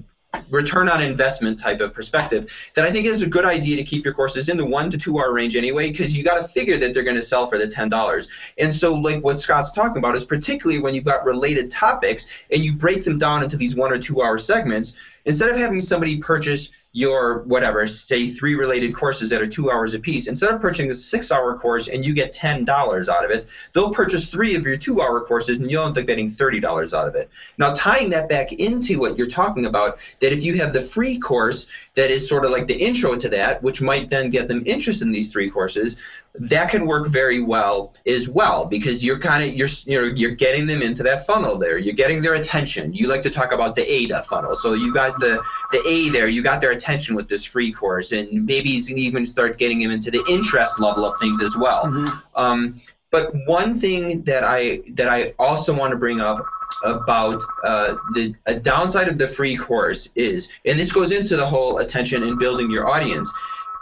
return on investment type of perspective, that I think it's a good idea to keep your courses in the one to two hour range anyway, because you got to figure that they're going to sell for the ten dollars. And so, like what Scott's talking about is particularly when you've got related topics and you break them down into these one or two hour segments, instead of having somebody purchase your whatever, say three related courses that are two hours a piece, instead of purchasing a six hour course and you get $10 out of it, they'll purchase three of your two hour courses and you'll end up getting $30 out of it. Now, tying that back into what you're talking about, that if you have the free course that is sort of like the intro to that, which might then get them interested in these three courses, that can work very well as well because you're kind of you're you know you're getting them into that funnel there. You're getting their attention. You like to talk about the AIDA funnel, so you got the the A there. You got their attention with this free course, and maybe you can even start getting them into the interest level of things as well. Mm-hmm. Um, but one thing that I that I also want to bring up about uh, the a downside of the free course is, and this goes into the whole attention and building your audience,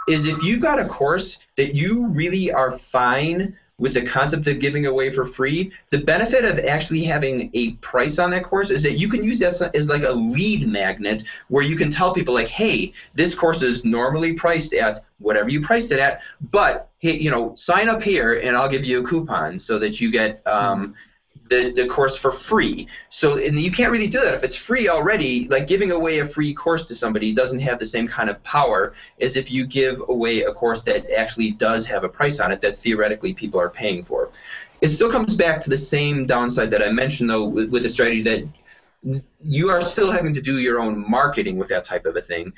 is if you've got a course that you really are fine with the concept of giving away for free, the benefit of actually having a price on that course is that you can use that as like a lead magnet where you can tell people like, hey, this course is normally priced at whatever you priced it at, but hey, you know, sign up here and I'll give you a coupon so that you get um, the, the course for free. So and you can't really do that if it's free already. Like giving away a free course to somebody doesn't have the same kind of power as if you give away a course that actually does have a price on it that theoretically people are paying for. It still comes back to the same downside that I mentioned though with, with the strategy that you are still having to do your own marketing with that type of a thing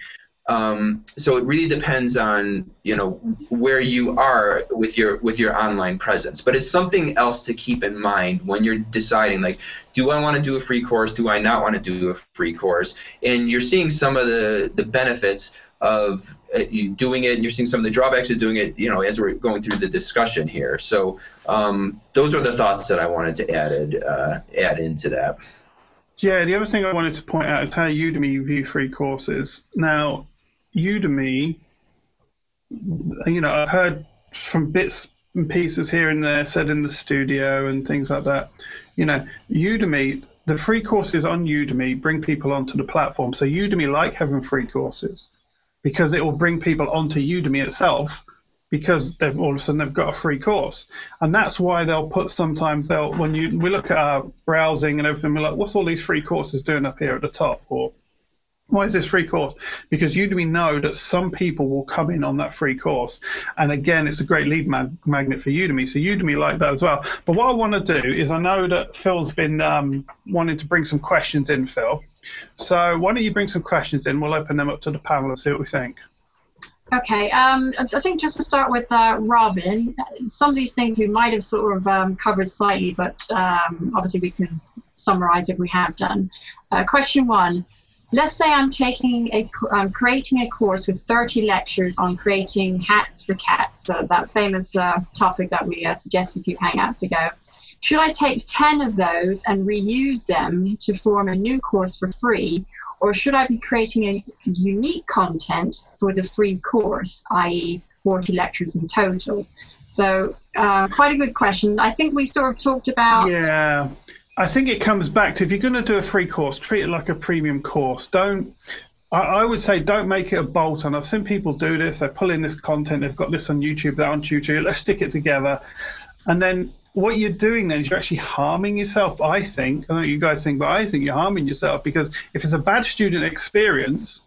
Um, so it really depends on you know where you are with your with your online presence. But it's something else to keep in mind when you're deciding like, do I want to do a free course? Do I not want to do a free course? And you're seeing some of the the benefits of uh, you doing it. You're seeing some of the drawbacks of doing it. You know, as we're going through the discussion here. So um, those are the thoughts that I wanted to add uh, add into that. Yeah, the other thing I wanted to point out is how Udemy view free courses. Now, Udemy, you know, I've heard from bits and pieces here and there said in the studio and things like that. You know, Udemy, the free courses on Udemy bring people onto the platform. So Udemy like having free courses because it will bring people onto Udemy itself because they've all of a sudden they've got a free course, and that's why they'll put sometimes they'll when you we look at our browsing and everything, we're like, what's all these free courses doing up here at the top, or why is this free course? Because Udemy know that some people will come in on that free course. And again, it's a great lead mag- magnet for Udemy. So Udemy like that as well. But what I want to do is I know that Phil's been um, wanting to bring some questions in, Phil. So why don't you bring some questions in? We'll open them up to the panel and see what we think. Okay, um, I think just to start with uh, Robin, some of these things we might have sort of um, covered slightly, but um, obviously we can summarize if we have done. Uh, question one let's say I'm taking a, I'm creating a course with 30 lectures on creating hats for cats, uh, that famous uh, topic that we uh, suggested a few hangouts ago. Should I take 10 of those and reuse them to form a new course for free, or should I be creating a unique content for the free course, i.e., 40 lectures in total? So, uh, quite a good question. I think we sort of talked about. Yeah. I think it comes back to if you're going to do a free course, treat it like a premium course. Don't. I, would say don't make it a bolt on. I've seen people do this. They pull in this content. They've got this on YouTube, that on YouTube. Let's stick it together, and then what you're doing then is you're actually harming yourself. I think. I don't know you guys think, but I think you're harming yourself because if it's a bad student experience,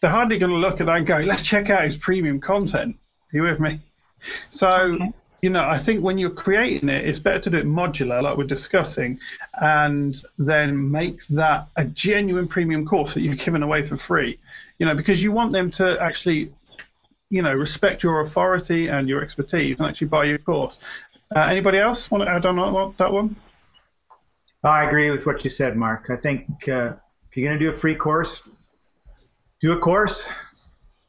they're hardly going to look at that and go, "Let's check out his premium content." Are you with me? So. Okay you know, I think when you're creating it, it's better to do it modular, like we're discussing, and then make that a genuine premium course that you've given away for free. You know, because you want them to actually, you know, respect your authority and your expertise and actually buy your course. Uh, anybody else want to add on that one? I agree with what you said, Mark. I think uh, if you're going to do a free course, do a course,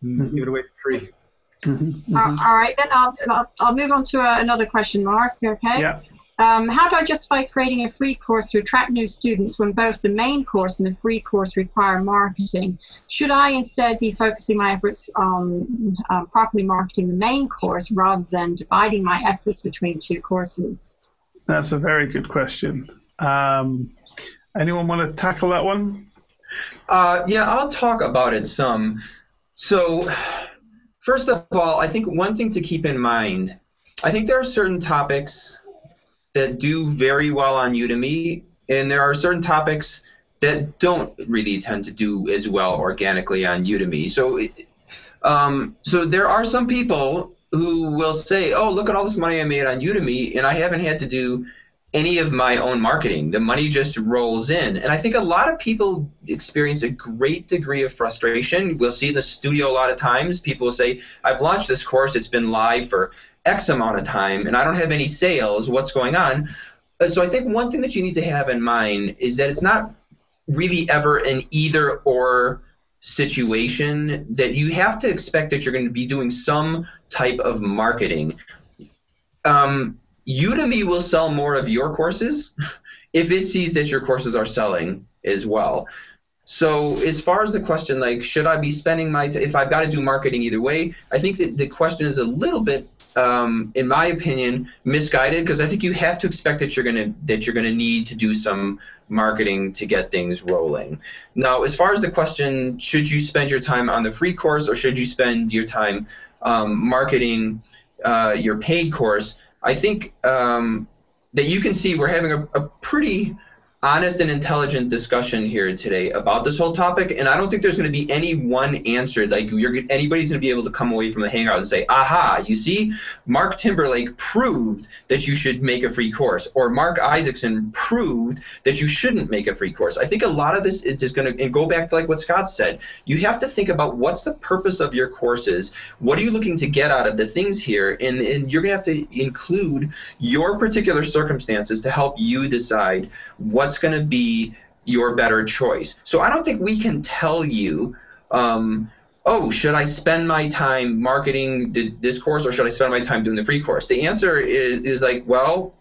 mm-hmm. give it away for free. Mm-hmm, mm-hmm. Uh, all right, then I'll, I'll, I'll move on to uh, another question, Mark. Okay. Yeah. Um, how do I justify creating a free course to attract new students when both the main course and the free course require marketing? Should I instead be focusing my efforts on um, properly marketing the main course rather than dividing my efforts between two courses? That's a very good question. Um, anyone want to tackle that one? Uh, yeah, I'll talk about it some. So, First of all, I think one thing to keep in mind, I think there are certain topics that do very well on Udemy, and there are certain topics that don't really tend to do as well organically on Udemy. So, um, so there are some people who will say, "Oh, look at all this money I made on Udemy, and I haven't had to do any of my own marketing. The money just rolls in. And I think a lot of people experience a great degree of frustration. We'll see in the studio a lot of times. People will say, I've launched this course, it's been live for X amount of time, and I don't have any sales. What's going on? Uh, so I think one thing that you need to have in mind is that it's not really ever an either or situation that you have to expect that you're going to be doing some type of marketing. Um, Udemy will sell more of your courses if it sees that your courses are selling as well. So as far as the question, like, should I be spending my t- if I've got to do marketing either way? I think that the question is a little bit, um, in my opinion, misguided because I think you have to expect that you're gonna that you're gonna need to do some marketing to get things rolling. Now, as far as the question, should you spend your time on the free course or should you spend your time um, marketing uh, your paid course? I think um, that you can see we're having a, a pretty honest and intelligent discussion here today about this whole topic, and I don't think there's going to be any one answer. Like anybody's going to be able to come away from the hangout and say, "Aha! You see, Mark Timberlake proved that you should make a free course," or Mark Isaacson proved that you shouldn't make a free course. I think a lot of this is just going to and go back to like what Scott said. You have to think about what's the purpose of your courses. What are you looking to get out of the things here, and, and you're going to have to include your particular circumstances to help you decide what what's going to be your better choice. So I don't think we can tell you, um, oh, should I spend my time marketing this course or should I spend my time doing the free course? The answer is, is like, well,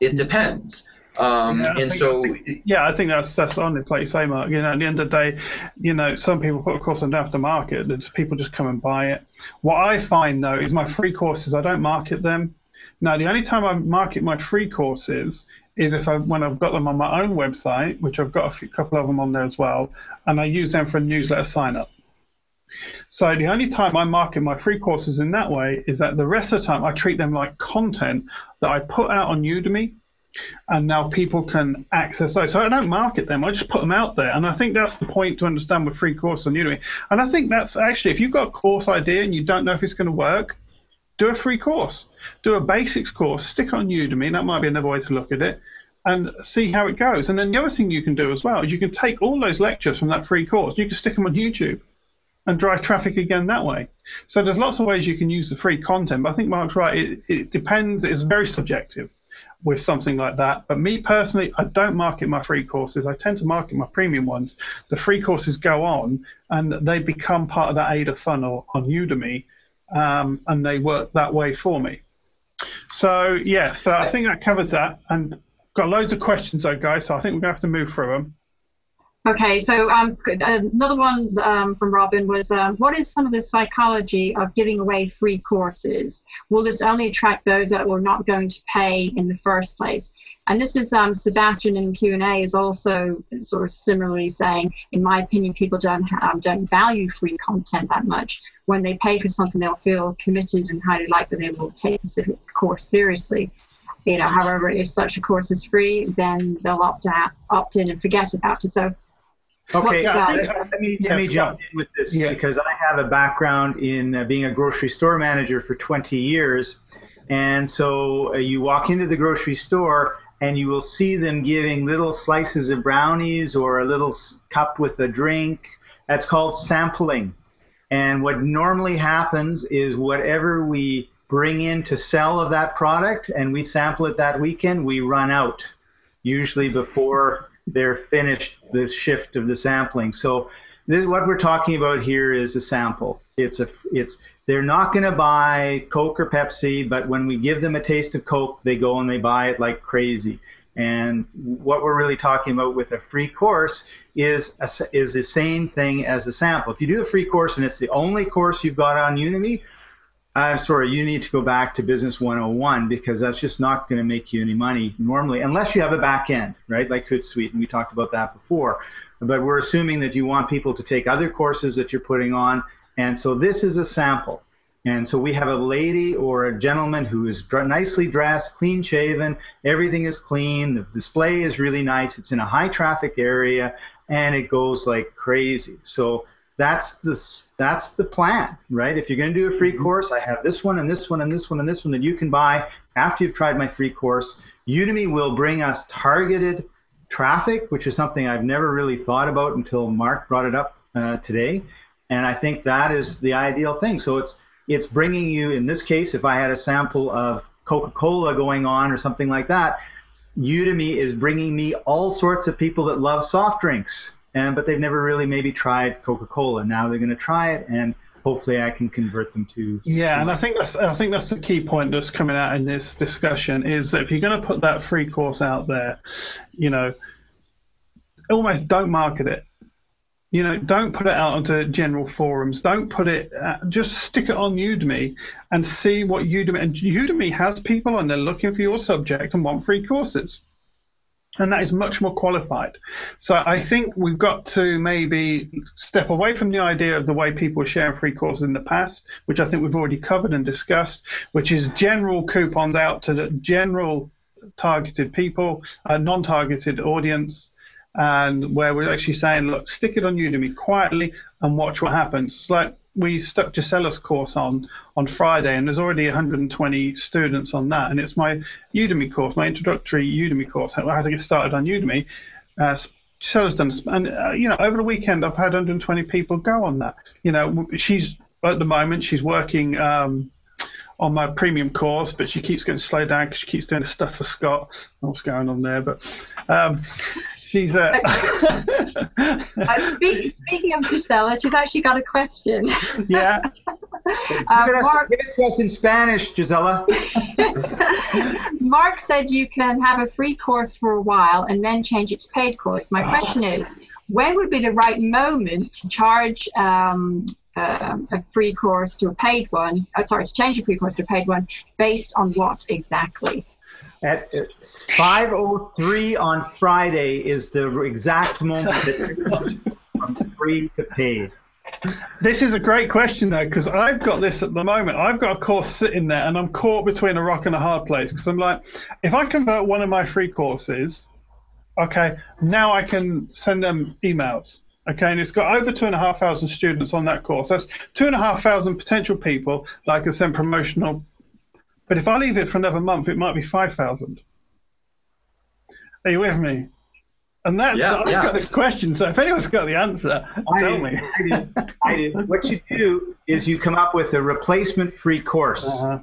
it depends. Um, yeah, and think, so, yeah, I think that's that's honest, like you say, Mark. You know, at the end of the day, you know, some people put a course on after market. People just come and buy it. What I find though is my free courses, I don't market them. Now, the only time I market my free courses is if I when I've got them on my own website, which I've got a few, couple of them on there as well, and I use them for a newsletter sign up. So the only time I market my free courses in that way is that the rest of the time I treat them like content that I put out on Udemy, and now people can access those. So I don't market them; I just put them out there, and I think that's the point to understand with free course on Udemy. And I think that's actually if you've got a course idea and you don't know if it's going to work, do a free course. Do a basics course, stick on Udemy, that might be another way to look at it, and see how it goes. And then the other thing you can do as well is you can take all those lectures from that free course, you can stick them on YouTube and drive traffic again that way. So there's lots of ways you can use the free content, but I think Mark's right. It, it depends, it's very subjective with something like that. But me personally, I don't market my free courses. I tend to market my premium ones. The free courses go on and they become part of that AIDA funnel on Udemy um, and they work that way for me. So yeah, so I think that covers that, and got loads of questions though, guys. So I think we're gonna have to move through them. Okay, so um, another one um, from Robin was, um, what is some of the psychology of giving away free courses? Will this only attract those that were not going to pay in the first place? And this is um, Sebastian in Q&A is also sort of similarly saying, in my opinion, people don't have, don't value free content that much. When they pay for something, they'll feel committed and highly likely they will take the course seriously. You know, however, if such a course is free, then they'll opt out, opt in and forget about it. So Okay, think, let me, let me jump in with this yeah. because I have a background in uh, being a grocery store manager for 20 years. And so uh, you walk into the grocery store and you will see them giving little slices of brownies or a little cup with a drink. That's called sampling. And what normally happens is whatever we bring in to sell of that product and we sample it that weekend, we run out, usually before they're finished the shift of the sampling. So this what we're talking about here is a sample. It's a it's they're not going to buy Coke or Pepsi, but when we give them a taste of Coke, they go and they buy it like crazy. And what we're really talking about with a free course is a, is the same thing as a sample. If you do a free course and it's the only course you've got on Udemy, I'm sorry, you need to go back to Business 101 because that's just not going to make you any money normally, unless you have a back end, right? Like Hootsuite, and we talked about that before. But we're assuming that you want people to take other courses that you're putting on, and so this is a sample. And so we have a lady or a gentleman who is nicely dressed, clean shaven, everything is clean, the display is really nice, it's in a high traffic area, and it goes like crazy. So that's the that's the plan, right? If you're going to do a free mm-hmm. course, I have this one and this one and this one and this one that you can buy after you've tried my free course. Udemy will bring us targeted traffic, which is something I've never really thought about until Mark brought it up uh, today, and I think that is the ideal thing. So it's it's bringing you, in this case, if I had a sample of Coca-Cola going on or something like that, Udemy is bringing me all sorts of people that love soft drinks and but they've never really maybe tried Coca-Cola. Now they're going to try it, and hopefully I can convert them to. Yeah, to and I think that's I think that's the key point that's coming out in this discussion is that if you're going to put that free course out there, you know, almost don't market it. You know, don't put it out onto general forums. Don't put it. Uh, just stick it on Udemy and see what Udemy and Udemy has people and they're looking for your subject and want free courses and that is much more qualified. So I think we've got to maybe step away from the idea of the way people sharing free courses in the past, which I think we've already covered and discussed, which is general coupons out to the general targeted people, a non-targeted audience, and where we're actually saying, look, stick it on Udemy quietly and watch what happens. It's like we stuck Gisella's course on on Friday, and there's already 120 students on that, and it's my Udemy course, my introductory Udemy course, how to get started on Udemy. Uh, Gisella's done, and uh, you know, over the weekend, I've had 120 people go on that. You know, she's at the moment she's working. Um, on my premium course, but she keeps getting slowed down because she keeps doing the stuff for Scott. What's going on there? But um, she's. Uh... [laughs] uh, speak, [laughs] speaking of Gisela, she's actually got a question. Yeah. [laughs] uh, give, it Mark, give it to us in Spanish, Gisela. Mark said you can have a free course for a while and then change it to paid course. My question is, when would be the right moment to charge um, uh, a free course to a paid one, uh, sorry, to change a free course to a paid one, based on what exactly? At 5.03 on Friday is the exact moment that from free to paid. This is a great question though, because I've got this at the moment. I've got a course sitting there, and I'm caught between a rock and a hard place. Because I'm like, if I convert one of my free courses, okay, now I can send them emails. Okay, and it's got over two and a half thousand students on that course. That's two and a half thousand potential people that I can send promotional. But if I leave it for another month, it might be five thousand. Are you with me? And that's yeah, I've yeah. got this question. So if anyone's got the answer, I tell me. I do. I do. [laughs] What you do is you come up with a replacement free course. Uh-huh.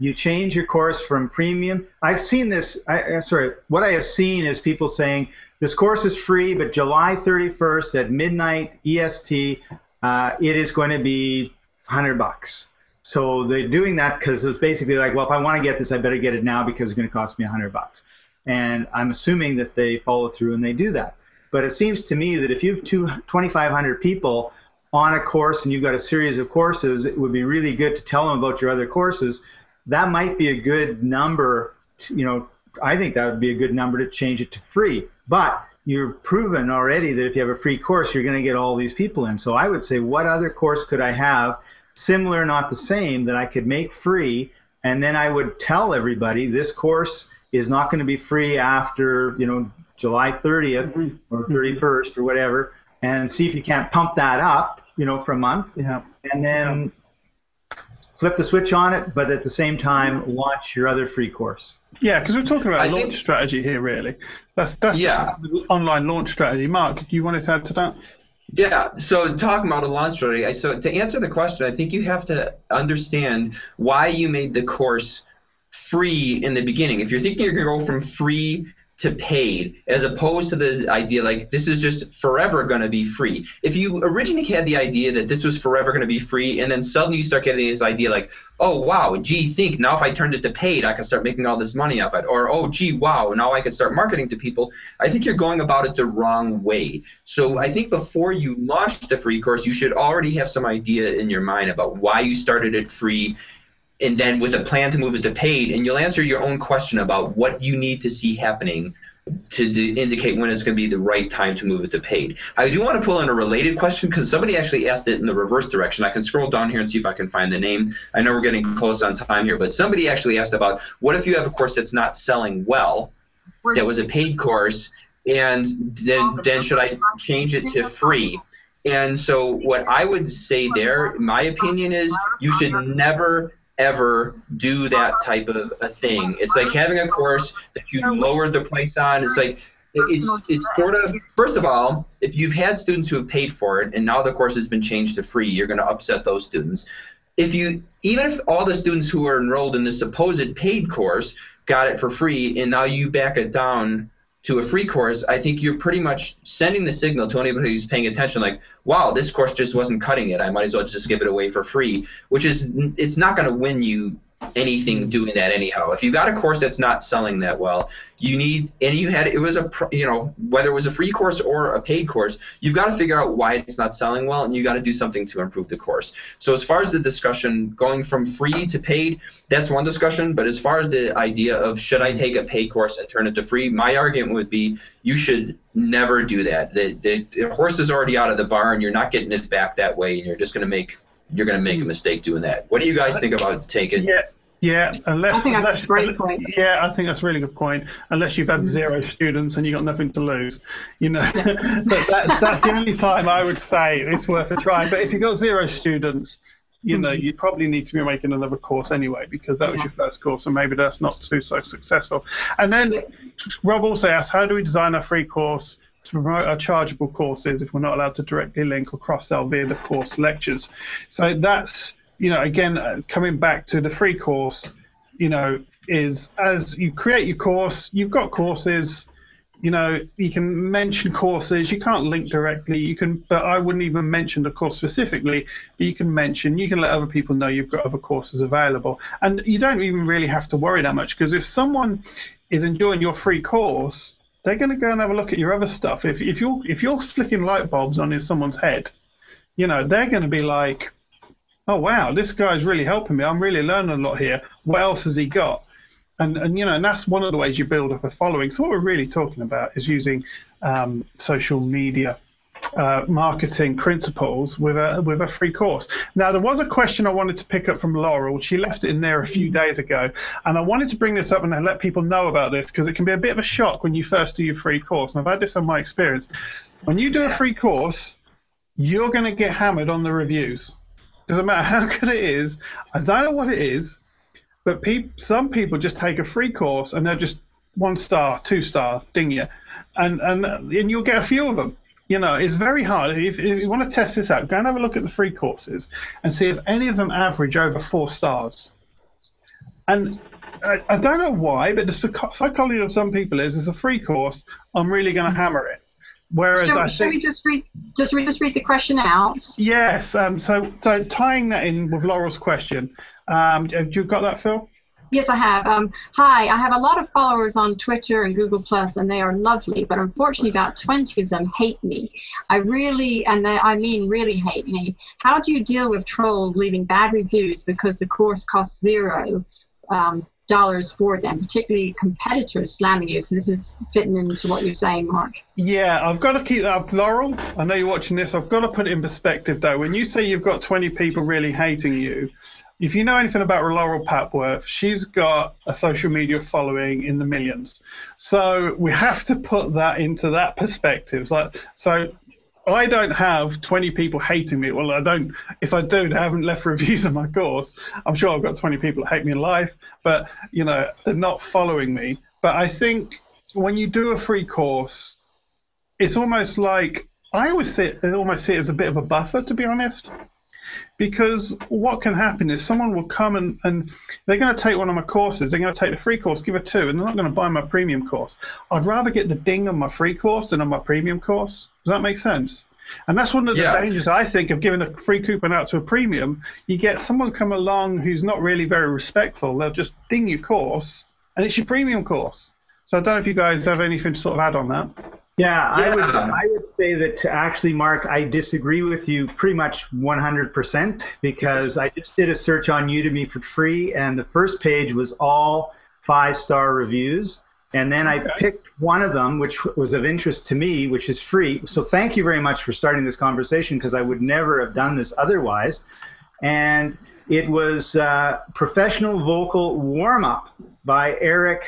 You change your course from premium. I've seen this. I, sorry, what I have seen is people saying this course is free, but July 31st at midnight EST, uh, it is going to be 100 bucks. So they're doing that because it's basically like, well, if I want to get this, I better get it now because it's going to cost me 100 bucks. And I'm assuming that they follow through and they do that. But it seems to me that if you have 2,500 people on a course and you've got a series of courses, it would be really good to tell them about your other courses. That might be a good number, to, you know, I think that would be a good number to change it to free. But you're proven already that if you have a free course, you're going to get all these people in. So I would say, what other course could I have, similar, not the same, that I could make free? And then I would tell everybody this course is not going to be free after, you know, July 30th mm-hmm. or 31st or whatever, and see if you can't pump that up, you know, for a month. Yeah. And then flip the switch on it, but at the same time launch your other free course. Yeah, because we're talking about I launch think, strategy here, really. That's that's yeah. online launch strategy. Mark, do you wanted to add to that? Yeah, so talking about a launch strategy, so to answer the question, I think you have to understand why you made the course free in the beginning. If you're thinking you're going to go from free to paid as opposed to the idea like this is just forever going to be free. If you originally had the idea that this was forever going to be free and then suddenly you start getting this idea like, oh wow, gee, think now if I turned it to paid, I could start making all this money off it. Or oh gee, wow, now I could start marketing to people. I think you're going about it the wrong way. So I think before you launch the free course, you should already have some idea in your mind about why you started it free and then with a plan to move it to paid, and you'll answer your own question about what you need to see happening to indicate when it's going to be the right time to move it to paid. I do want to pull in a related question because somebody actually asked it in the reverse direction. I can scroll down here and see if I can find the name. I know we're getting close on time here, but somebody actually asked about what if you have a course that's not selling well, that was a paid course, and then then should I change it to free? And so what I would say there, my opinion is you should never ever do that type of a thing. It's like having a course that you lowered the price on. It's like it's it's sort of first of all, if you've had students who have paid for it and now the course has been changed to free, you're going to upset those students. If you even if all the students who are enrolled in the supposed paid course got it for free and now you back it down to a free course, I think you're pretty much sending the signal to anybody who's paying attention, like, wow, this course just wasn't cutting it. I might as well just give it away for free, which is, it's not going to win you anything doing that anyhow. If you got a course that's not selling that well, you need and you had it was a you know whether it was a free course or a paid course, you've got to figure out why it's not selling well and you got to do something to improve the course. So as far as the discussion going from free to paid, that's one discussion, but as far as the idea of should I take a paid course and turn it to free, my argument would be you should never do that. The, the, the horse is already out of the barn, you're not getting it back that way and you're just going to make you're going to make a mistake doing that. What do you guys think about taking yeah Yeah, unless I think that's unless, a great point. Yeah, I think that's a really good point. Unless you've had mm. zero students and you've got nothing to lose, you know. [laughs] but that's that's the only time I would say it's worth a try. But if you've got zero students, you know, mm. you probably need to be making another course anyway because that was your first course and maybe that's not too so successful. And then Rob also asked, how do we design a free course to promote our chargeable courses if we're not allowed to directly link or cross sell via the course lectures? So that's you know, again, uh, coming back to the free course, you know, is as you create your course, you've got courses, you know, you can mention courses, you can't link directly, you can, but I wouldn't even mention the course specifically, but you can mention, you can let other people know you've got other courses available. And you don't even really have to worry that much because if someone is enjoying your free course, they're going to go and have a look at your other stuff. If, if you're if you're flicking light bulbs on in someone's head, you know, they're going to be like, oh wow, this guy's really helping me. I'm really learning a lot here. What else has he got? And and you know, and that's one of the ways you build up a following. So what we're really talking about is using um, social media uh, marketing principles with a with a free course. Now there was a question I wanted to pick up from Laurel. She left it in there a few days ago, and I wanted to bring this up and let people know about this because it can be a bit of a shock when you first do your free course. And I've had this on my experience. When you do a free course, you're going to get hammered on the reviews. Doesn't matter how [laughs] good it is. I don't know what it is, but pe- some people just take a free course and they're just one star, two star, ding you, and and and you'll get a few of them. You know, it's very hard. If, if you want to test this out, go and have a look at the free courses and see if any of them average over four stars. And I, I don't know why, but the psychology of some people is, it's a free course. I'm really going to hammer it. Whereas should, I should we just read just read just read the question out? yes. Um, so so tying that in with Laurel's question, um, have you got that, Phil? Yes, I have. Um, hi, I have a lot of followers on Twitter and Google Plus, and they are lovely, but unfortunately, about 20 of them hate me. I really, and they, I mean really hate me. How do you deal with trolls leaving bad reviews because the course costs zero? Um, dollars for them, particularly competitors slamming you. So this is fitting into what you're saying, Mark. Yeah, I've got to keep that up. Laurel, I know you're watching this. I've got to put it in perspective, though. When you say you've got 20 people really hating you, if you know anything about Laurel Papworth, she's got a social media following in the millions. So we have to put that into that perspective. So I don't have 20 people hating me. Well, I don't. If I do, they haven't left reviews on my course. I'm sure I've got 20 people that hate me in life, but you know they're not following me. But I think when you do a free course, it's almost like I always see it, I almost see it as a bit of a buffer, to be honest. Because what can happen is someone will come and, and they're going to take one of my courses, they're going to take the free course, give it two, and they're not going to buy my premium course. I'd rather get the ding on my free course than on my premium course. Does that make sense? And that's one of the yeah. dangers I think of giving a free coupon out to a premium. You get someone come along who's not really very respectful. They'll just ding your course, and it's your premium course. So I don't know if you guys have anything to sort of add on that. Yeah, I would I would say that actually, Mark, I disagree with you pretty much 100% because I just did a search on Udemy for free, and the first page was all five star reviews. And then I picked one of them, which was of interest to me, which is free. So thank you very much for starting this conversation because I would never have done this otherwise. And it was uh, Professional Vocal Warm Up by Eric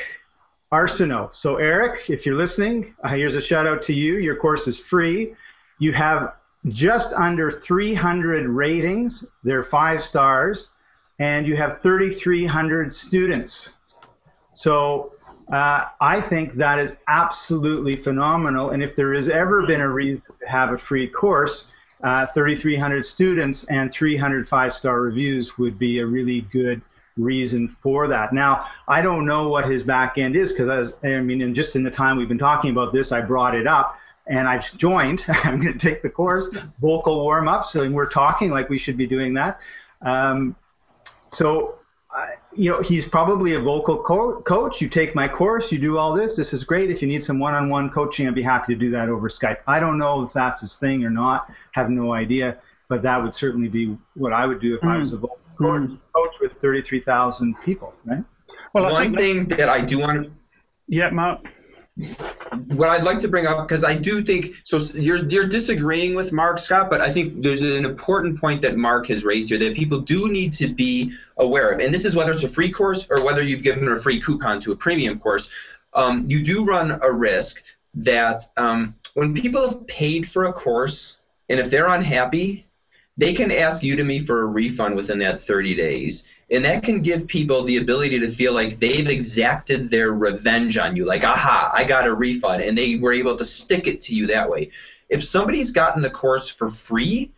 Arsenault. So, Eric, if you're listening, uh, here's a shout out to you. Your course is free. You have just under 300 ratings, they're five stars, and you have 3,300 students. So, uh, I think that is absolutely phenomenal. And if there has ever been a reason to have a free course, uh, 3,300 students and 300 five star reviews would be a really good reason for that. Now, I don't know what his back end is because, I mean, in just in the time we've been talking about this, I brought it up and I've joined. [laughs] I'm going to take the course, vocal warm ups, and we're talking like we should be doing that. Um, so you know, he's probably a vocal co- coach. You take my course, you do all this. This is great. If you need some one-on-one coaching, I'd be happy to do that over Skype. I don't know if that's his thing or not. Have no idea, but that would certainly be what I would do if mm. I was a vocal coach, mm. coach with 33,000 people, right? Well, one thing that I do want to. Yeah, Mark. What I'd like to bring up because I do think so. You're you're disagreeing with Mark Scott, but I think there's an important point that Mark has raised here that people do need to be aware of, and this is whether it's a free course or whether you've given a free coupon to a premium course. Um, you do run a risk that um, when people have paid for a course and if they're unhappy, they can ask Udemy for a refund within that 30 days. And that can give people the ability to feel like they've exacted their revenge on you. Like, aha, I got a refund. And they were able to stick it to you that way. If somebody's gotten the course for free,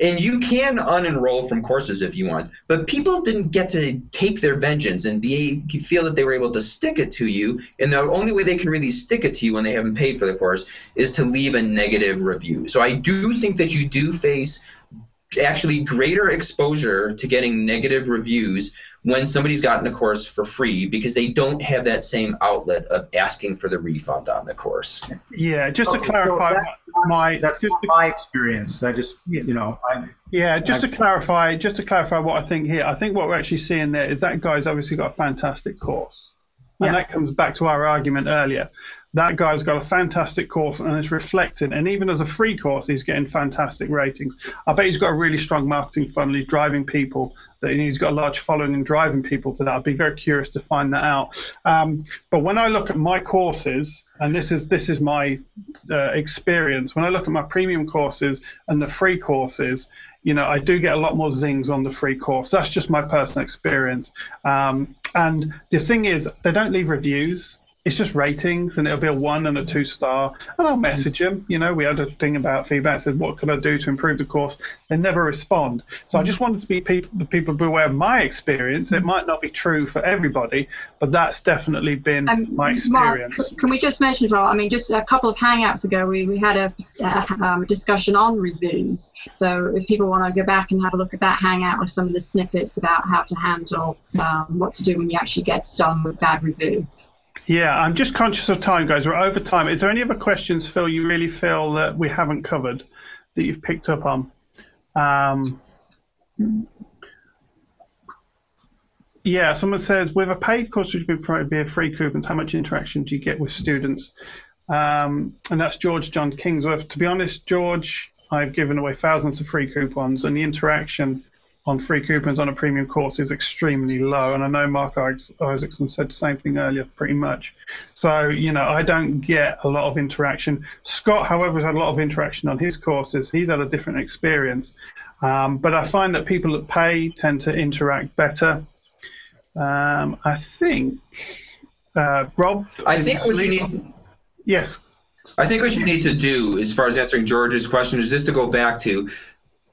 and you can unenroll from courses if you want but people didn't get to take their vengeance and be feel that they were able to stick it to you and the only way they can really stick it to you when they haven't paid for the course is to leave a negative review. So i do think that you do face actually greater exposure to getting negative reviews when somebody's gotten a course for free because they don't have that same outlet of asking for the refund on the course. Yeah, just okay, to clarify, so that's my that's just my experience. I just you know I, yeah, just I, to clarify, just to clarify what I think here. I think what we're actually seeing there is that guy's obviously got a fantastic course. And yeah. that comes back to our argument earlier that guy's got a fantastic course and it's reflected. And even as a free course, he's getting fantastic ratings. I bet he's got a really strong marketing funnel. He's driving people. That he's got a large following and driving people to that. I'd be very curious to find that out. Um, but when I look at my courses, and this is this is my uh, experience, when I look at my premium courses and the free courses, you know, I do get a lot more zings on the free course. That's just my personal experience. Um, and the thing is, they don't leave reviews it's just ratings and it'll be a one and a two star and I'll message them. You know, we had a thing about feedback said what could I do to improve the course? They never respond. So I just wanted to be people the people be aware of my experience. It might not be true for everybody, but that's definitely been um, my experience. Mark, can we just mention as well? I mean, just a couple of hangouts ago, we, we had a, a um, discussion on reviews. So if people want to go back and have a look at that hangout with some of the snippets about how to handle um, what to do when you actually get stung with bad review. Yeah, I'm just conscious of time, guys. We're over time. Is there any other questions, Phil, you really feel that we haven't covered that you've picked up on? Um, yeah, someone says, with a paid course which would be via free coupons, how much interaction do you get with students? Um, and that's George John Kingsworth. To be honest, George, I've given away thousands of free coupons, and the interaction on free coupons on a premium course is extremely low. And I know Mark Isaacson said the same thing earlier, pretty much. So, you know, I don't get a lot of interaction. Scott, however, has had a lot of interaction on his courses. He's had a different experience. Um, but I find that people that pay tend to interact better. Um, I think, uh, Rob. I think what you need. Yes. I think what you need to do, as far as answering George's question, is just to go back to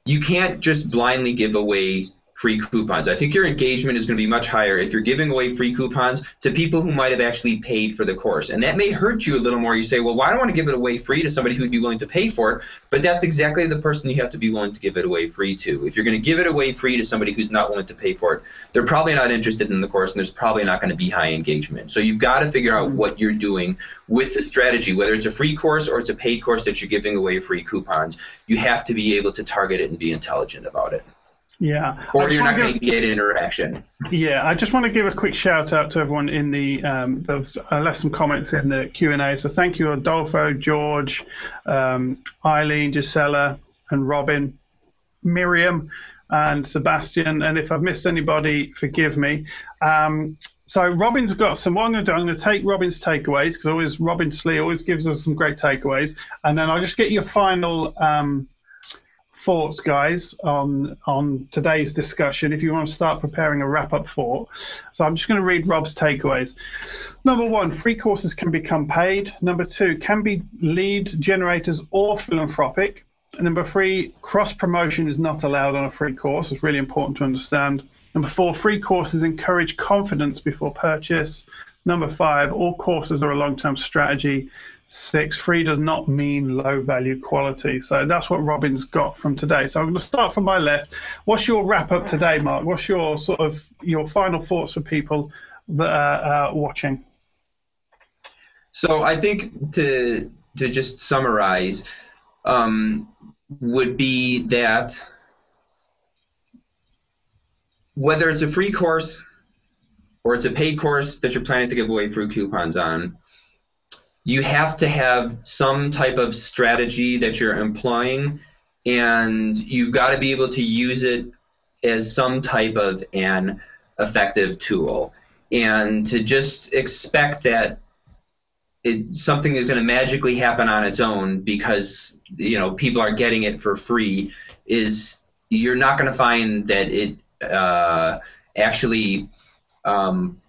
you can't just blindly give away free coupons. I think your engagement is going to be much higher if you're giving away free coupons to people who might have actually paid for the course. And that may hurt you a little more. You say, well, why do I want to give it away free to somebody who'd be willing to pay for it? But that's exactly the person you have to be willing to give it away free to. If you're going to give it away free to somebody who's not willing to pay for it, they're probably not interested in the course and there's probably not going to be high engagement. So you've got to figure out what you're doing with the strategy, whether it's a free course or it's a paid course that you're giving away free coupons. You have to be able to target it and be intelligent about it. Yeah. Or you're not going to get interaction. Yeah, I just want to give a quick shout out to everyone in the. Um, I left some comments in the Q and A, so thank you, Adolfo, George, um, Eileen, Gisela, and Robin, Miriam, and Sebastian. And if I've missed anybody, forgive me. Um, so Robin's got some. What I'm going to do, I'm going to take Robin's takeaways because always Robin Slee always gives us some great takeaways, and then I'll just get your final. Um, thoughts, guys, on on today's discussion. If you want to start preparing a wrap up for, so I'm just going to read Rob's takeaways. Number one, free courses can become paid. Number two, can be lead generators or philanthropic. Number three, cross promotion is not allowed on a free course. It's really important to understand. Number four, free courses encourage confidence before purchase. Number five, all courses are a long term strategy. Six, free does not mean low value quality. So that's what Robin's got from today. So I'm going to start from my left. What's your wrap up today, Mark? What's your sort of your final thoughts for people that are uh, watching? So I think to to just summarize um, would be that whether it's a free course or it's a paid course that you're planning to give away free coupons on, you have to have some type of strategy that you're employing, and you've got to be able to use it as some type of an effective tool. And to just expect that it, something is going to magically happen on its own because you know people are getting it for free is you're not going to find that it uh, actually um,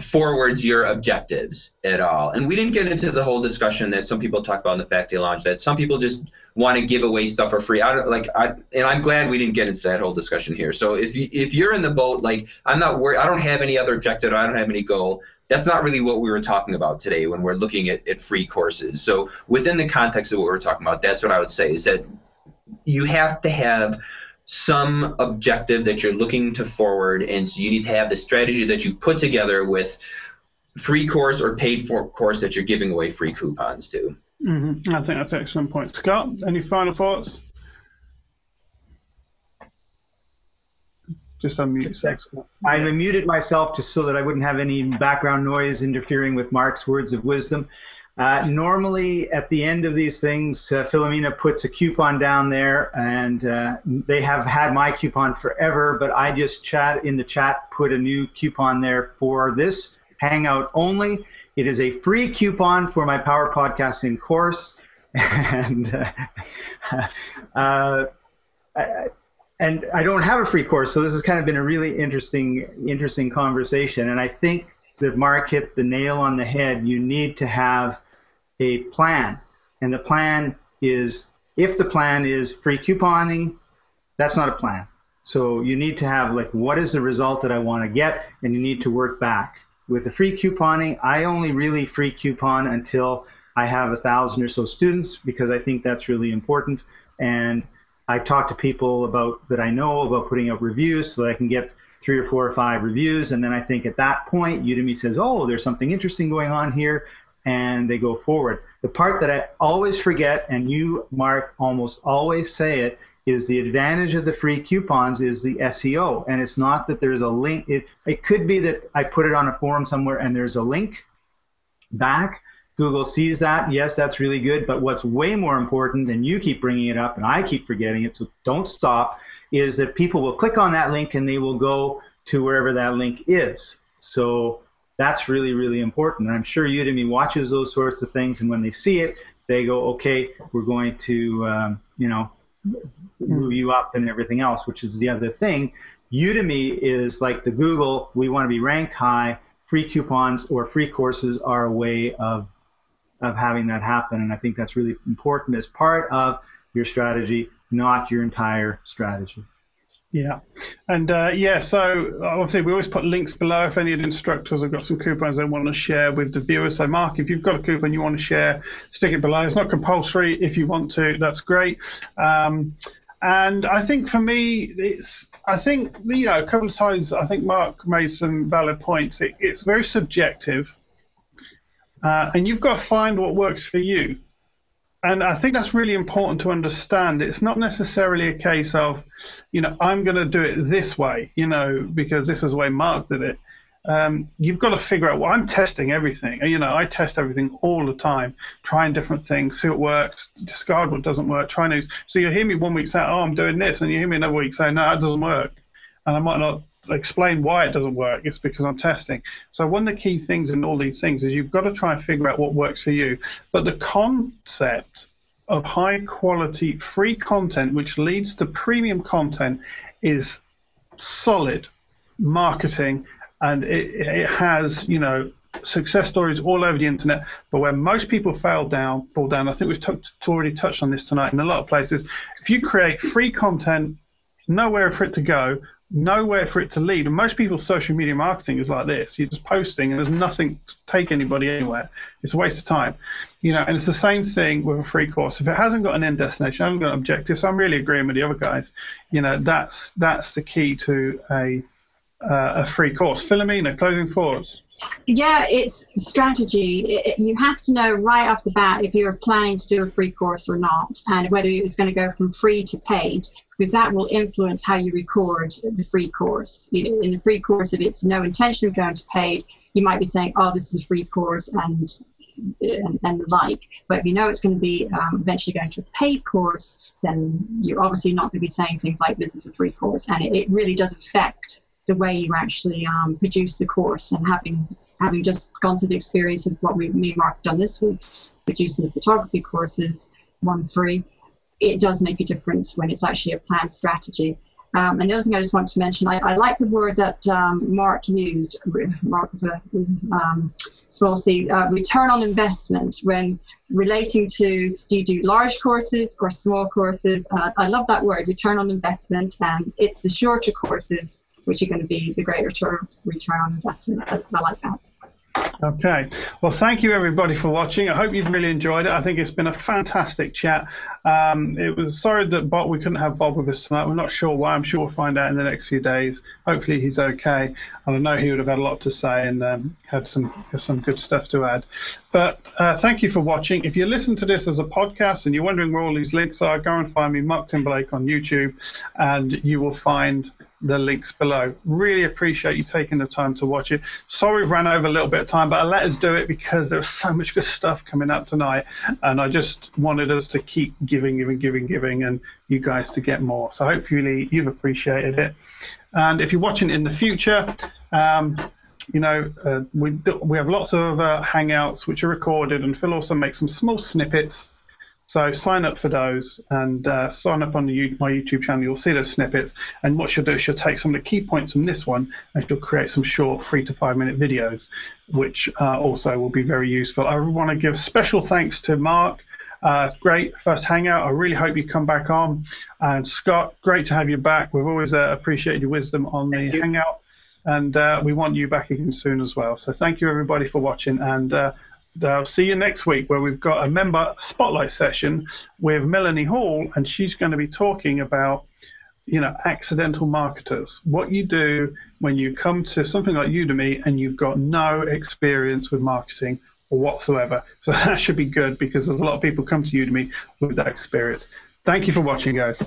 forwards your objectives at all. And we didn't get into the whole discussion that some people talk about in the Faculty Lounge that some people just want to give away stuff for free. I don't like I and I'm glad we didn't get into that whole discussion here. So if you if you're in the boat, like I'm not worried I don't have any other objective, I don't have any goal. That's not really what we were talking about today when we're looking at, at free courses. So within the context of what we're talking about, that's what I would say is that you have to have some objective that you're looking to forward, and so you need to have the strategy that you've put together with free course or paid for course that you're giving away free coupons to. Mm-hmm. I think that's an excellent point. Scott, any final thoughts? Just unmute. Scott. I muted myself just so that I wouldn't have any background noise interfering with Mark's words of wisdom. Uh, normally, at the end of these things, uh, Philomena puts a coupon down there, and uh, they have had my coupon forever. But I just chat in the chat, put a new coupon there for this Hangout only. It is a free coupon for my Power Podcasting course, [laughs] and uh, [laughs] uh, and I don't have a free course, so this has kind of been a really interesting interesting conversation. And I think that Mark hit the nail on the head. You need to have a plan. And the plan is if the plan is free couponing, that's not a plan. So you need to have like what is the result that I want to get and you need to work back. With the free couponing, I only really free coupon until I have a thousand or so students because I think that's really important. And I talk to people about that I know about putting up reviews so that I can get three or four or five reviews. And then I think at that point, Udemy says, oh, there's something interesting going on here and they go forward. The part that I always forget, and you, Mark, almost always say it, is the advantage of the free coupons is the SEO. And it's not that there's a link. It, it could be that I put it on a forum somewhere and there's a link back. Google sees that. Yes, that's really good. But what's way more important, and you keep bringing it up, and I keep forgetting it, so don't stop, is that people will click on that link and they will go to wherever that link is. So that's really, really important. And I'm sure Udemy watches those sorts of things, and when they see it, they go, okay, we're going to, um, you know, move you up and everything else, which is the other thing. Udemy is like the Google, we want to be ranked high. Free coupons or free courses are a way of of having that happen, and I think that's really important as part of your strategy, not your entire strategy. Yeah, and uh, yeah, so obviously we always put links below if any of the instructors have got some coupons they want to share with the viewers. So Mark, if you've got a coupon you want to share, stick it below. It's not compulsory. If you want to, that's great. Um, and I think for me, it's I think you know a couple of times I think Mark made some valid points. It, it's very subjective, uh, and you've got to find what works for you and I think that's really important to understand. It's not necessarily a case of, you know, I'm going to do it this way, you know, because this is the way Mark did it. Um, you've got to figure out. Well, I'm testing everything. You know, I test everything all the time, trying different things, see what works, discard what doesn't work, try new. So you hear me one week say, "Oh, I'm doing this," and you hear me another week say, "No, that doesn't work," and I might not explain why it doesn't work. It's because I'm testing. So one of the key things in all these things is you've got to try and figure out what works for you. But the concept of high quality free content, which leads to premium content, is solid marketing, and it, it has you know success stories all over the internet. But where most people fail down, fall down. I think we've t- already touched on this tonight in a lot of places. If you create free content, nowhere for it to go, nowhere for it to lead. And most people's social media marketing is like this: you're just posting, and there's nothing to take anybody anywhere. It's a waste of time, you know. And it's the same thing with a free course. If it hasn't got an end destination, hasn't got an objective, so I'm really agreeing with the other guys. You know, that's that's the key to a uh, a free course. Philomena, closing thoughts. Yeah, it's strategy. It, you have to know right off the bat if you're planning to do a free course or not, and whether it's going to go from free to paid, because that will influence how you record the free course. You know, in the free course, if it's no intention of going to paid, you might be saying, "Oh, this is a free course," and and, and the like. But if you know it's going to be um, eventually going to a paid course, then you're obviously not going to be saying things like this is a free course, and it, it really does affect the way you actually um, produce the course. And having having just gone through the experience of what we, me and Mark done this week, producing the photography courses, one free, it does make a difference when it's actually a planned strategy. Um, and the other thing I just want to mention, I, I like the word that um, Mark used. Mark was a um, small c, uh, return on investment when relating to do you do large courses or small courses. Uh, I love that word, return on investment, and it's the shorter courses which are going to be the greater return, return on investment. So I like that. Okay. Well, thank you everybody for watching. I hope you've really enjoyed it. I think it's been a fantastic chat. Um, it was sorry that Bob we couldn't have Bob with us tonight. We're not sure why. I'm sure we'll find out in the next few days. Hopefully he's okay. And I know he would have had a lot to say and um, had some some good stuff to add. But uh, thank you for watching. If you listen to this as a podcast and you're wondering where all these links are, go and find me, Mark Timberlake, on YouTube, and you will find the links below. Really appreciate you taking the time to watch it. Sorry we've ran over a little bit of time, but I let us do it because there was so much good stuff coming up tonight, and I just wanted us to keep giving, giving, giving, giving, and you guys to get more. So hopefully you've appreciated it. And if you're watching in the future, um, you know, uh, we do, we have lots of uh, hangouts which are recorded, and Phil also makes some small snippets so sign up for those and uh, sign up on the, my YouTube channel. You'll see those snippets. And what she'll do is she'll take some of the key points from this one and she'll create some short three to five minute videos, which uh, also will be very useful. I want to give special thanks to Mark. Uh, great first hangout. I really hope you come back on. And Scott, great to have you back. We've always uh, appreciated your wisdom on the hangout. And uh, we want you back again soon as well. So thank you everybody for watching. And uh, I'll see you next week where we've got a member spotlight session with Melanie Hall, and she's going to be talking about, you know, accidental marketers. What you do when you come to something like Udemy and you've got no experience with marketing whatsoever. So [laughs] that should be good because there's a lot of people come to Udemy with that experience. Thank you for watching, guys.